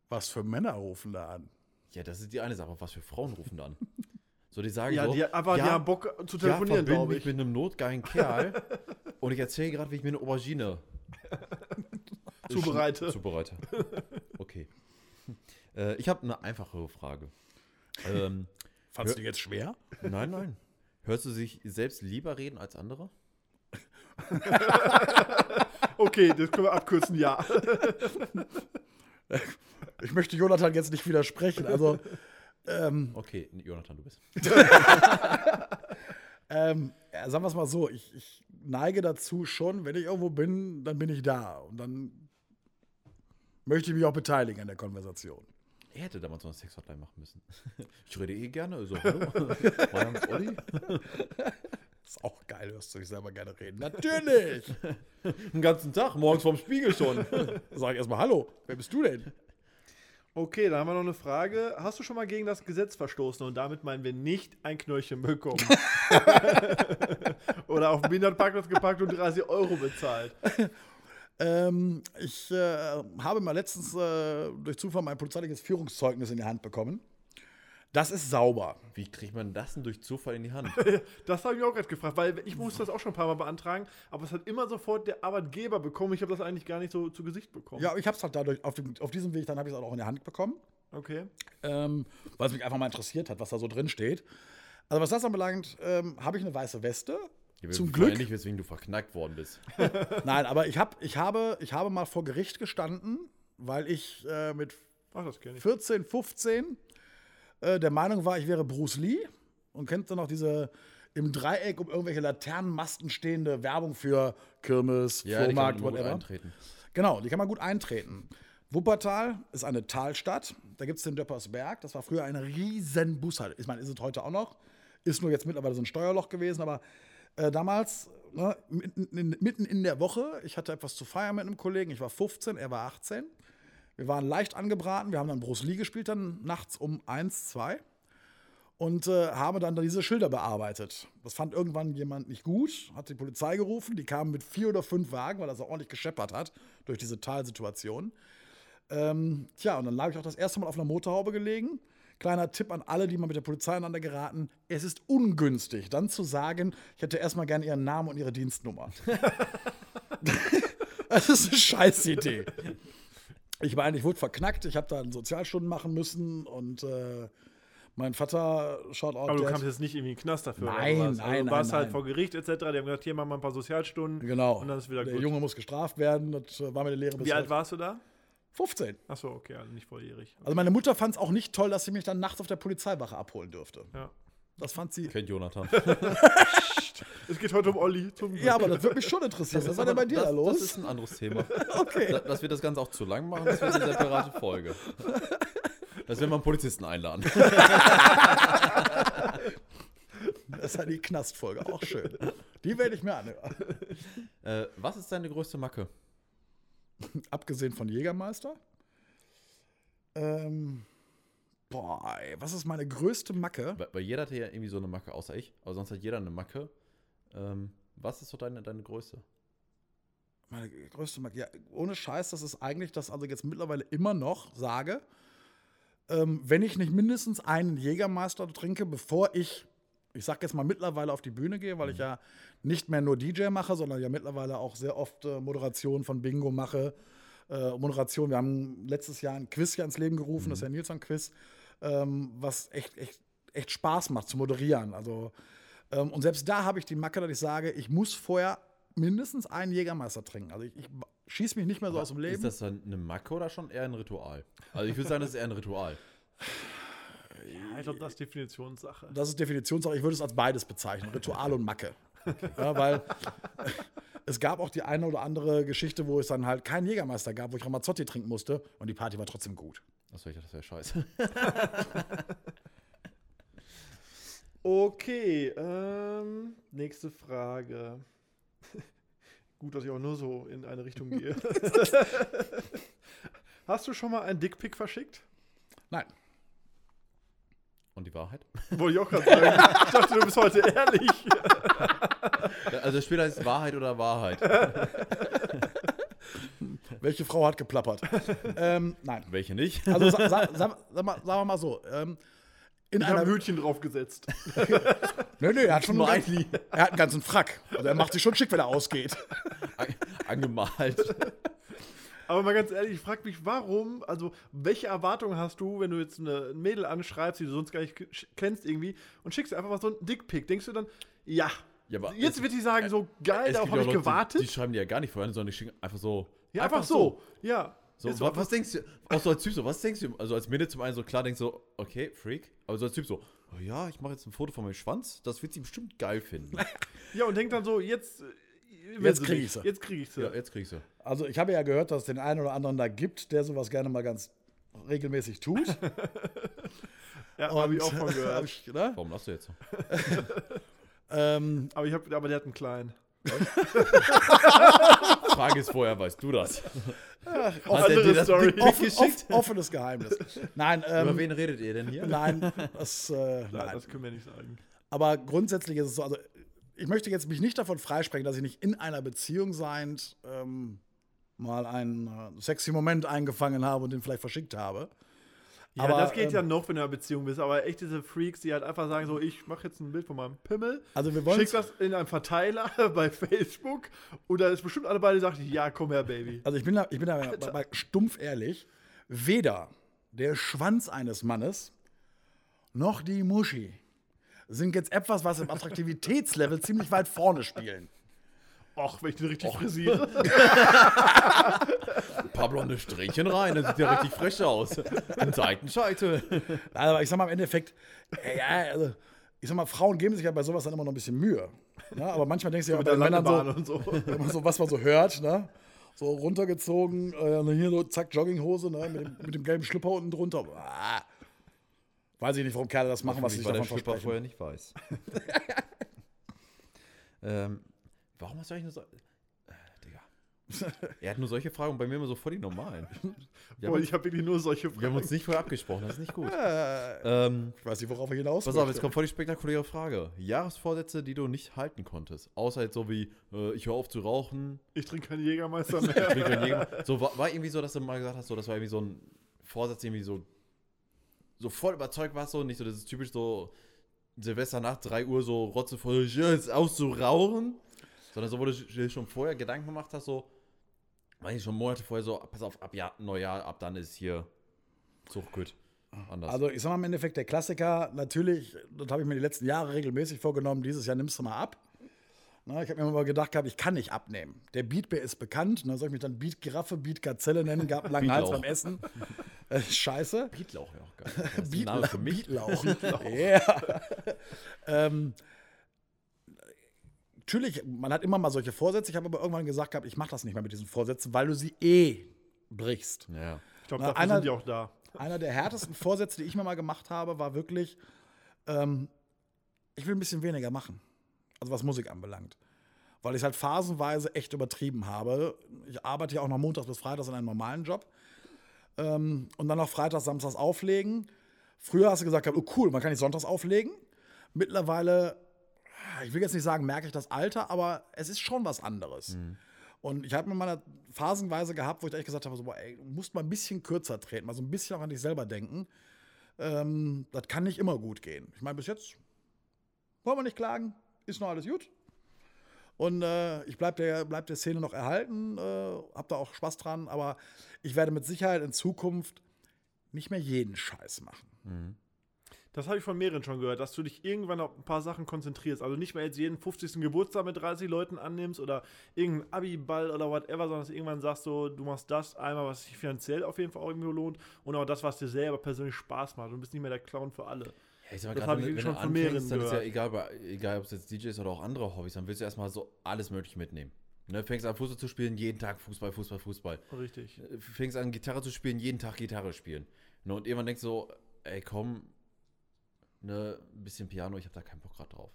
Was für Männer rufen da an? Ja, das ist die eine Sache. Was für Frauen rufen da an? So, die sagen ja, so, die, aber die haben Bock zu ja, telefonieren, verbinde glaube ich. mit einem notgeilen Kerl (laughs) und ich erzähle gerade, wie ich mir eine Aubergine (laughs) Zubereite. zubereite. Okay. Äh, ich habe eine einfachere Frage. Ähm, Fandst du die jetzt schwer? nein, nein. Hörst du sich selbst lieber reden als andere? (laughs) Okay, das können wir abkürzen, ja. Ich möchte Jonathan jetzt nicht widersprechen. Also, ähm, Okay, Jonathan, du bist. (laughs) ähm, ja, sagen wir es mal so, ich, ich neige dazu schon, wenn ich irgendwo bin, dann bin ich da. Und dann möchte ich mich auch beteiligen an der Konversation. Er hätte damals so eine Sexhotline machen müssen. (laughs) Ich rede eh gerne, also hallo. (laughs) Mein Name ist Olli. Ist auch geil, hörst du dich selber gerne reden. Natürlich! Den ganzen Tag, morgens vorm Spiegel schon. Sag ich erstmal Hallo, wer bist du denn? Okay, dann haben wir noch eine Frage. Hast du schon mal gegen das Gesetz verstoßen? Und damit meinen wir nicht ein Knöllchen bekommen. (laughs) (laughs) Oder auf dem Behindertenparkplatz geparkt und 30 Euro bezahlt. (laughs) Ähm, ich äh, habe mal letztens äh, durch Zufall mein polizeiliches Führungszeugnis in die Hand bekommen. Das ist sauber. Wie kriegt man das denn durch Zufall in die Hand? (laughs) Das habe ich auch gerade gefragt, weil ich musste das auch schon ein paar Mal beantragen, aber es hat immer sofort der Arbeitgeber bekommen. Ich habe das eigentlich gar nicht so zu Gesicht bekommen. Ja, ich habe es halt dadurch, auf, dem, auf diesem Weg, dann habe ich es auch in die Hand bekommen. Okay. ähm, weil es mich einfach mal interessiert hat, was da so drin steht. Also was das anbelangt, ähm, habe ich eine weiße Weste. Ja, Zum Glück. nicht, weswegen du verknackt worden bist. (laughs) Nein, aber ich, hab, ich, habe, ich habe mal vor Gericht gestanden, weil ich äh, mit Ach, das kenne ich. 14, 15 äh, der Meinung war, ich wäre Bruce Lee. Und kennt ihr noch diese im Dreieck um irgendwelche Laternenmasten stehende Werbung für Kirmes, Ja, Flohmarkt, immer gut whatever? eintreten. Genau, die kann man gut eintreten. Wuppertal ist eine Talstadt. Da gibt es den Döppersberg. Das war früher eine riesen Bushalte. Ich meine, ist es heute auch noch. Ist nur jetzt mittlerweile so ein Steuerloch gewesen. Aber äh, damals, ne, mitten, in, mitten in der Woche, ich hatte etwas zu feiern mit einem Kollegen. Ich war 15, er war 18. Wir waren leicht angebraten. Wir haben dann Bruce Lee gespielt, dann nachts um 1, 2. Und äh, habe dann diese Schilder bearbeitet. Das fand irgendwann jemand nicht gut, hat die Polizei gerufen. Die kamen mit vier oder fünf Wagen, weil das auch ordentlich gescheppert hat durch diese Talsituation. Ähm, tja, und dann lag ich auch das erste Mal auf einer Motorhaube gelegen. Kleiner Tipp an alle, die mal mit der Polizei aneinander geraten. Es ist ungünstig, dann zu sagen, ich hätte erstmal gerne ihren Namen und ihre Dienstnummer. (laughs) (laughs) das ist eine Scheißidee. Ich meine, ich wurde verknackt, ich habe dann Sozialstunden machen müssen und äh, mein Vater schaut auch. Aber du der- kamst jetzt nicht irgendwie in den Knast dafür. Nein, oder was? nein, also, Du warst nein, halt nein. vor Gericht etc. Die haben gesagt, hier machen wir ein paar Sozialstunden. Genau. Und dann ist wieder der gut. Junge muss gestraft werden. Das äh, war mir die Lehre bis Wie alt heute. warst du da? 15. Achso, okay, also nicht volljährig. Also meine Mutter fand es auch nicht toll, dass sie mich dann nachts auf der Polizeiwache abholen dürfte. Ja. Das fand sie. Kennt Jonathan. (laughs) Es geht heute um Olli. Zum Ja, aber das würde mich schon interessieren. Was war denn bei dir das, da los? Das ist ein anderes Thema. (laughs) okay. Da, dass wir das Ganze auch zu lang machen, das wird eine separate Folge. Das werden wir einen Polizisten einladen. (laughs) Das ist ja die Knastfolge, auch schön. Die werde ich mir anhören. Äh, was ist deine größte Macke? Abgesehen von Jägermeister. Ähm, boah, ey, was ist meine größte Macke? Weil, weil jeder hat ja irgendwie so eine Macke, außer ich. Aber sonst hat jeder eine Macke. Ähm, was ist so deine, deine Größe? Meine größte Macke. Ja, ohne Scheiß, das ist eigentlich das, also jetzt mittlerweile immer noch sage, ähm, wenn ich nicht mindestens einen Jägermeister trinke, bevor ich, ich sag jetzt mal mittlerweile auf die Bühne gehe, weil ich ja nicht mehr nur DJ mache, sondern ja mittlerweile auch sehr oft äh, Moderation von Bingo mache. Äh, Moderation, wir haben letztes Jahr ein Quiz ja ins Leben gerufen, das ist ja Nilsson Quiz, ähm, was echt, echt echt Spaß macht zu moderieren. Also, ähm, und selbst da habe ich die Macke, dass ich sage, ich muss vorher mindestens einen Jägermeister trinken. Also ich, ich schieße mich nicht mehr so aus dem Leben. Ist das dann eine Macke oder schon eher ein Ritual? Also ich würde sagen, das ist eher ein Ritual. Ja, ich glaube, das ist Definitionssache. Das ist Definitionssache. Ich würde es als beides bezeichnen: Ritual und Macke. Ja, weil es gab auch die eine oder andere Geschichte, wo es dann halt keinen Jägermeister gab, wo ich Ramazzotti trinken musste und die Party war trotzdem gut. Achso, ich dachte, das wäre scheiße. (laughs) Okay, ähm, nächste Frage. (laughs) Gut, dass ich auch nur so in eine Richtung gehe. (laughs) Hast du schon mal ein Dickpick verschickt? Nein. Und die Wahrheit? Wollte ich auch gerade sagen. Ich dachte, du bist heute ehrlich. Also das Spiel heißt Wahrheit oder Wahrheit. (laughs) Welche Frau hat geplappert? ähm, nein. Welche nicht? Also sa sa sa sag mal, sagen wir mal so. Ähm, in Ich einer ein Hütchen draufgesetzt. (laughs) Nö, nö, er hat schon Nur einen, ein Lied. er hat einen ganzen Frack. Also er macht sich schon schick, wenn er ausgeht. An- Angemalt. Aber mal ganz ehrlich, ich frage mich, warum, also welche Erwartungen hast du, wenn du jetzt eine, ein Mädel anschreibst, die du sonst gar nicht kennst irgendwie, und schickst einfach mal so einen Dickpick? Denkst du dann, ja, Ja, aber jetzt es- wird die sagen, so geil, darauf habe ja ich Leute, gewartet? Die, die schreiben die ja gar nicht vorher, sondern die schicken einfach so. ja, einfach, so. Ja. So, wa- so. was denkst du, auch so als Typ so, was denkst du, also als Mädel zum einen so klar denkst du, okay, Freak, aber so als Typ so, oh ja, ich mache jetzt ein Foto von meinem Schwanz, das wird sie bestimmt geil finden. (laughs) Ja, und denk dann so, jetzt. äh, Jetzt sie krieg mich. ich sie. Jetzt krieg ich sie. ja, jetzt kriegst du. Also ich habe ja gehört, dass es den einen oder anderen da gibt, der sowas gerne mal ganz regelmäßig tut. (laughs) Ja, habe ich auch von (laughs) gehört. ich, ne? Warum lachst du jetzt so? ähm, aber, ich hab, aber der hat einen kleinen. Frage ist vorher, weißt du das? Hat andere er dir das Story. Offen, geschickt? off, offenes Geheimnis. Nein, Über ähm, wen redet ihr denn hier? nein, (laughs) das, äh, Nein, nein. das können wir nicht sagen. Aber grundsätzlich ist es so, also ich möchte jetzt mich nicht davon freisprechen, dass ich nicht in einer Beziehung seiend ähm, mal einen äh, sexy Moment eingefangen habe und den vielleicht verschickt habe. Ja, Aber, das geht ähm, ja noch, wenn du in einer Beziehung bist. Aber echt diese Freaks, die halt einfach sagen so, ich mache jetzt ein Bild von meinem Pimmel, Also wir wollen schick das in einen Verteiler (laughs) bei Facebook und da ist bestimmt alle beide, die sagen, ja, komm her, Baby. Also ich bin da, ich bin da mal stumpf ehrlich. Weder der Schwanz eines Mannes noch die Muschi sind jetzt etwas, was im Attraktivitätslevel (laughs) ziemlich weit vorne spielen. Och, wenn ich den richtig frisiere. (laughs) Ein paar blonde Strähnchen rein, das sieht ja richtig frisch aus. Ein Seitenscheitel. Aber ich sag mal im Endeffekt, äh, ja, also, ich sag mal, Frauen geben sich ja bei sowas dann immer noch ein bisschen Mühe. Ne? Aber manchmal denkst du ja auch Mit bei der Männern so, und so. (laughs) wenn man so, was man so hört, ne? So runtergezogen, äh, hier so zack, Jogginghose, ne? mit, dem, mit dem gelben Schlüpper unten drunter. Ah. Weiß ich nicht, warum Kerle das machen, was der davon Schlüpper versprechen. vorher nicht weiß. (laughs) ähm, warum hast du eigentlich nur so. Äh, Digga. Er hat nur solche Fragen und bei mir immer so voll die normalen. Wir haben, Boah, uns, ich habe wirklich nur solche wir haben uns Fragen. nicht vorher abgesprochen, das ist nicht gut. (laughs) Äh, Ähm, ich weiß nicht, worauf ich hinaus pass auf, jetzt kommt voll die spektakuläre Frage. Jahresvorsätze, die du nicht halten konntest. Außer jetzt so wie, äh, ich höre auf zu rauchen, Ich trinke keinen Jägermeister (laughs) ich mehr. trinke keinen. So, war, war irgendwie so, dass du mal gesagt hast, so, das war irgendwie so ein Vorsatz, irgendwie so, so voll überzeugt warst, so nicht so, das ist typisch so Silvesternacht, 3 Uhr, so rotzevoll, ich jetzt aus zu rauchen. Sondern so, wo du dir schon vorher Gedanken gemacht hast, so, weiß ich schon Monate vorher so, pass auf, ab Jahr, Neujahr, ab dann ist hier Zuchtgut. Anders. Also ich sag mal im Endeffekt, der Klassiker, natürlich, das habe ich mir die letzten Jahre regelmäßig vorgenommen, dieses Jahr nimmst du mal ab. Na, ich habe mir immer gedacht gehabt, ich kann nicht abnehmen. Der Beatbär ist bekannt, ne, soll ich mich dann Beat Giraffe, Beat Gazelle nennen, gab einen langen Hals Beatlauch. beim Essen. Äh, scheiße. Beatlauch wäre auch geil. (laughs) Für mich. Beatlauch. (laughs) Ja. (laughs) ähm, natürlich, man hat immer mal solche Vorsätze. Ich habe aber irgendwann gesagt gehabt, ich mache das nicht mehr mit diesen Vorsätzen, weil du sie eh brichst. Ja. Ich glaube, dafür einer- sind die auch da. Einer der härtesten Vorsätze, die ich mir mal gemacht habe, war wirklich, ähm, ich will ein bisschen weniger machen. Also was Musik anbelangt. Weil ich es halt phasenweise echt übertrieben habe. Ich arbeite ja auch noch montags bis freitags in einem normalen Job. Ähm, und dann noch freitags, samstags auflegen. Früher hast du gesagt, oh cool, man kann nicht sonntags auflegen. Mittlerweile, ich will jetzt nicht sagen, merke ich das Alter, aber es ist schon was anderes. Und ich habe mir mal phasenweise gehabt, wo ich echt gesagt habe, so, boah, ey, du musst mal ein bisschen kürzer treten, mal so ein bisschen auch an dich selber denken. Ähm, das kann nicht immer gut gehen. Ich meine, bis jetzt wollen wir nicht klagen, ist noch alles gut. Und äh, ich bleibe der, bleib der Szene noch erhalten, äh, habe da auch Spaß dran, aber ich werde mit Sicherheit in Zukunft nicht mehr jeden Scheiß machen. Das habe ich von mehreren schon gehört, dass du dich irgendwann auf ein paar Sachen konzentrierst. Also nicht mehr jetzt jeden 50. Geburtstag mit 30 Leuten annimmst oder irgendeinen Abi-Ball oder whatever, sondern dass du irgendwann sagst, so, du machst das einmal, was sich finanziell auf jeden Fall auch irgendwie lohnt und auch das, was dir selber persönlich Spaß macht. Du bist nicht mehr der Clown für alle. Ja, ich sag mal, Das grad, hab ich wenn, schon von mehreren dann ist ja gehört. egal, egal ob es jetzt DJs oder auch andere Hobbys, dann willst du erstmal so alles Mögliche mitnehmen. Ne, fängst an Fußball zu spielen, jeden Tag Fußball, Fußball, Fußball. Richtig. Fängst an Gitarre zu spielen, jeden Tag Gitarre spielen. Ne, und irgendwann denkst du so, ey komm, ne, ein bisschen Piano, ich habe da keinen Bock grad drauf.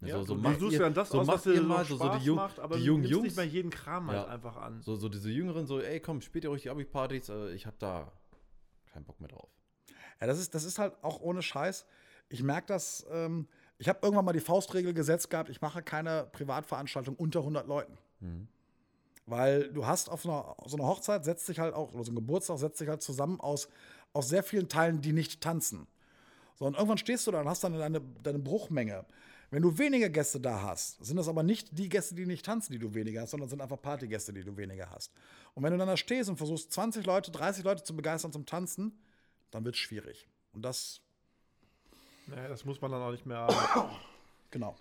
Ne, Ja, so, so du macht ihr, dann das so aus, macht ihr so mal, so, so die, Jung, macht, aber die jungen Jungs, nicht mehr jeden Kram halt Ja. einfach an. so, so diese Jüngeren, so, ey komm, spielt ihr ruhig die Abi-Partys, äh, ich habe da keinen Bock mehr drauf. Ja, das ist, das ist halt auch ohne Scheiß. Ich merke das, ähm, ich habe irgendwann mal die Faustregel gesetzt gehabt, ich mache keine Privatveranstaltung unter 100 Leuten. Weil du hast auf so einer, so einer Hochzeit, setzt sich halt auch, oder so ein Geburtstag setzt sich halt zusammen aus, aus sehr vielen Teilen, die nicht tanzen. So, und irgendwann stehst du da und hast dann deine, deine Bruchmenge. Wenn du weniger Gäste da hast, sind das aber nicht die Gäste, die nicht tanzen, die du weniger hast, sondern sind einfach Partygäste, die du weniger hast. Und wenn du dann da stehst und versuchst, 20 Leute, 30 Leute zu begeistern zum Tanzen, dann wird es schwierig. Und das, Naja, das muss man dann auch nicht mehr (coughs) genau.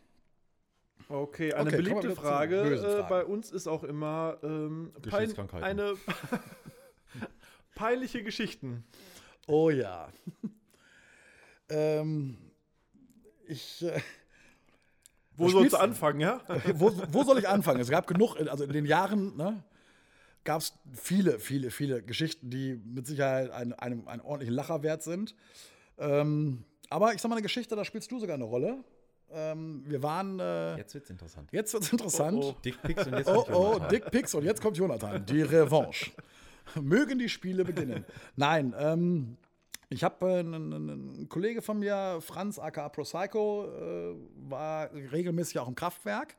Okay, eine Okay, beliebte Frage äh, bei uns ist auch immer ähm, pein eine (laughs) peinliche Geschichten. Oh ja. Ähm, ich. Äh, (laughs) Wo sollst du anfangen, ja? (laughs) wo, wo soll ich anfangen? Es gab genug, also in den Jahren, ne, gab es viele, viele, viele Geschichten, die mit Sicherheit ein, einem, einen ordentlichen Lacher wert sind. Ähm, aber ich sag mal eine Geschichte, da spielst du sogar eine Rolle. Ähm, wir waren, äh, Jetzt wird's interessant. jetzt wird's interessant. Oh, Dickpics und jetzt Oh, kommt oh, Jonathan. Dickpics und jetzt kommt Jonathan. Die Revanche. Mögen die Spiele beginnen. Nein, ähm, ich habe äh, einen, Kollege von mir, Franz aka Propsycho, äh, war regelmäßig auch im Kraftwerk.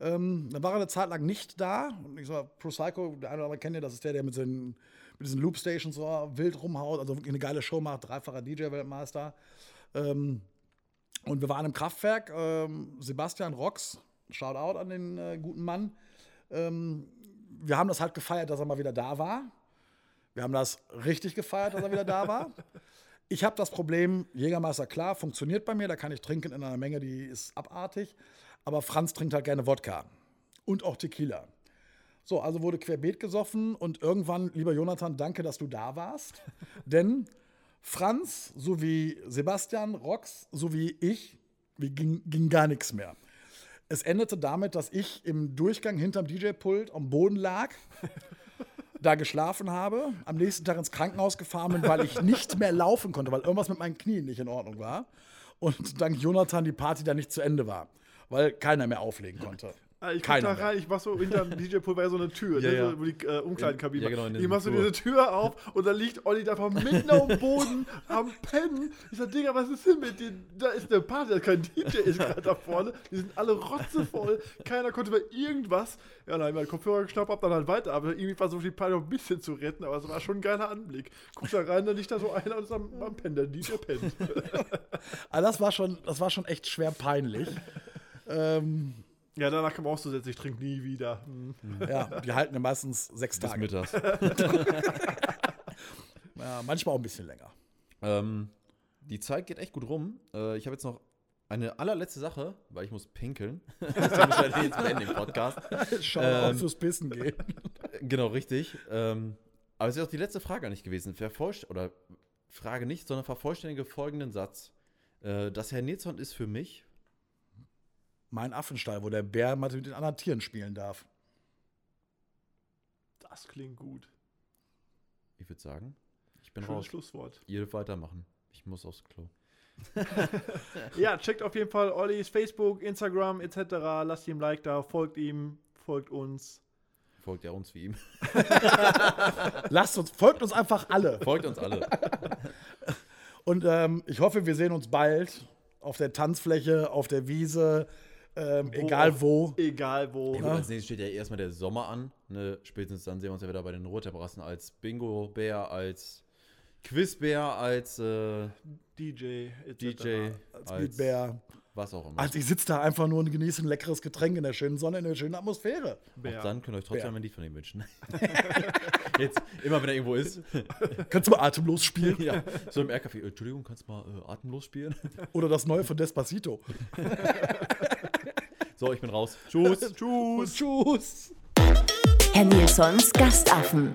Ähm, dann war er eine Zeit lang nicht da. Und ich sag, Propsycho, der eine oder andere kennt ja, das ist der, der mit, seinen, mit diesen Loopstations so wild rumhaut, also wirklich eine geile Show macht, dreifacher DJ-Weltmeister. Ähm, und wir waren im Kraftwerk. Ähm, Sebastian Rox, Shoutout an den äh, guten Mann. Ähm, wir haben das halt gefeiert, dass er mal wieder da war. Wir haben das richtig gefeiert, dass er wieder da war. Ich habe das Problem, Jägermeister, klar, funktioniert bei mir, da kann ich trinken in einer Menge, die ist abartig. Aber Franz trinkt halt gerne Wodka und auch Tequila. So, also wurde querbeet gesoffen und irgendwann, lieber Jonathan, danke, dass du da warst. (laughs) Denn Franz sowie Sebastian, Rox sowie ich, wir ging, ging gar nichts mehr. Es endete damit, dass ich im Durchgang hinterm DJ-Pult am Boden lag, (laughs) da geschlafen habe, am nächsten Tag ins Krankenhaus gefahren bin, weil ich nicht mehr laufen konnte, weil irgendwas mit meinen Knien nicht in Ordnung war. Und dank Jonathan die Party dann nicht zu Ende war, weil keiner mehr auflegen konnte. Ich guck da rein, ich mach so hinter (laughs) dem DJ-Pool war ja so eine Tür, Ja, ne, ja. so, wo die äh, Umkleidenkabine Ja, genau. Ich mach so Flur. diese Tür auf und da liegt Olli da einfach mitten auf dem Boden (laughs) am Pennen. Ich sag, Digga, was ist denn mit dir? Da ist eine Party, da ist kein DJ ist gerade da vorne. Die sind alle rotzevoll. Keiner konnte mehr irgendwas. Ja, dann hab ich meinen Kopfhörer geschnappt, hab dann halt weiter. Aber irgendwie versucht die Party noch ein bisschen zu retten, aber es war schon ein geiler Anblick. Guck da rein, da liegt da so einer und ist am, am Pennen, der DJ pennt. Also (laughs) das war schon, das war schon echt schwer peinlich. ähm, Ja, danach kam auszusetzen, ich trinke nie wieder. Hm. ja, die halten ja meistens sechs Bis Tage. mittags. (laughs) Ja, manchmal auch ein bisschen länger. ähm, die Zeit geht echt gut rum. Äh, ich habe jetzt noch eine allerletzte Sache, weil ich muss pinkeln. (laughs) Deswegen müssen wir jetzt beenden den Podcast. (laughs) Schau Ähm, auf fürs Pissen gehen. Genau, richtig. Ähm, aber es ist auch die letzte Frage nicht gewesen. Vervollst oder Frage nicht, sondern vervollständige folgenden Satz. Äh, das Herr Nilsson ist für mich. Mein Affenstall, wo der Bär mal mit den anderen Tieren spielen darf. Das klingt gut. Ich würde sagen, ich bin Schönes raus. Schlusswort. Ihr dürft weitermachen. Ich muss aufs Klo. (laughs) Ja, checkt auf jeden Fall Ollis Facebook, Instagram etc. Lasst ihm ein Like da, folgt ihm, folgt uns. Folgt ja uns wie ihm. (laughs) Lasst uns, folgt uns einfach alle. Folgt uns alle. (laughs) Und ähm, ich hoffe, wir sehen uns bald auf der Tanzfläche, auf der Wiese, ähm, wo egal wo. Egal wo. Ja, gut, als nächstes steht ja erstmal der Sommer an. Ne? Spätestens dann sehen wir uns ja wieder bei den Roterbrassen als Bingo-Bär, als Quizbär, als äh, DJ, DJ, als, als Beatbär. Was auch immer. Also ich sitze da einfach nur und genieße ein leckeres Getränk in der schönen Sonne, in der schönen Atmosphäre. Bär. Auch dann könnt ihr euch trotzdem ein Lied von ihm wünschen. (laughs) (laughs) Jetzt, immer wenn er irgendwo ist. (laughs) Kannst du mal atemlos spielen? Ja, so im Aircafé. Äh, Entschuldigung, kannst du mal äh, atemlos spielen? Oder das Neue von Despacito. So, ich bin raus. Tschüss. (laughs) Tschüss. Tschüss. Herr Nilsons Gastaffen.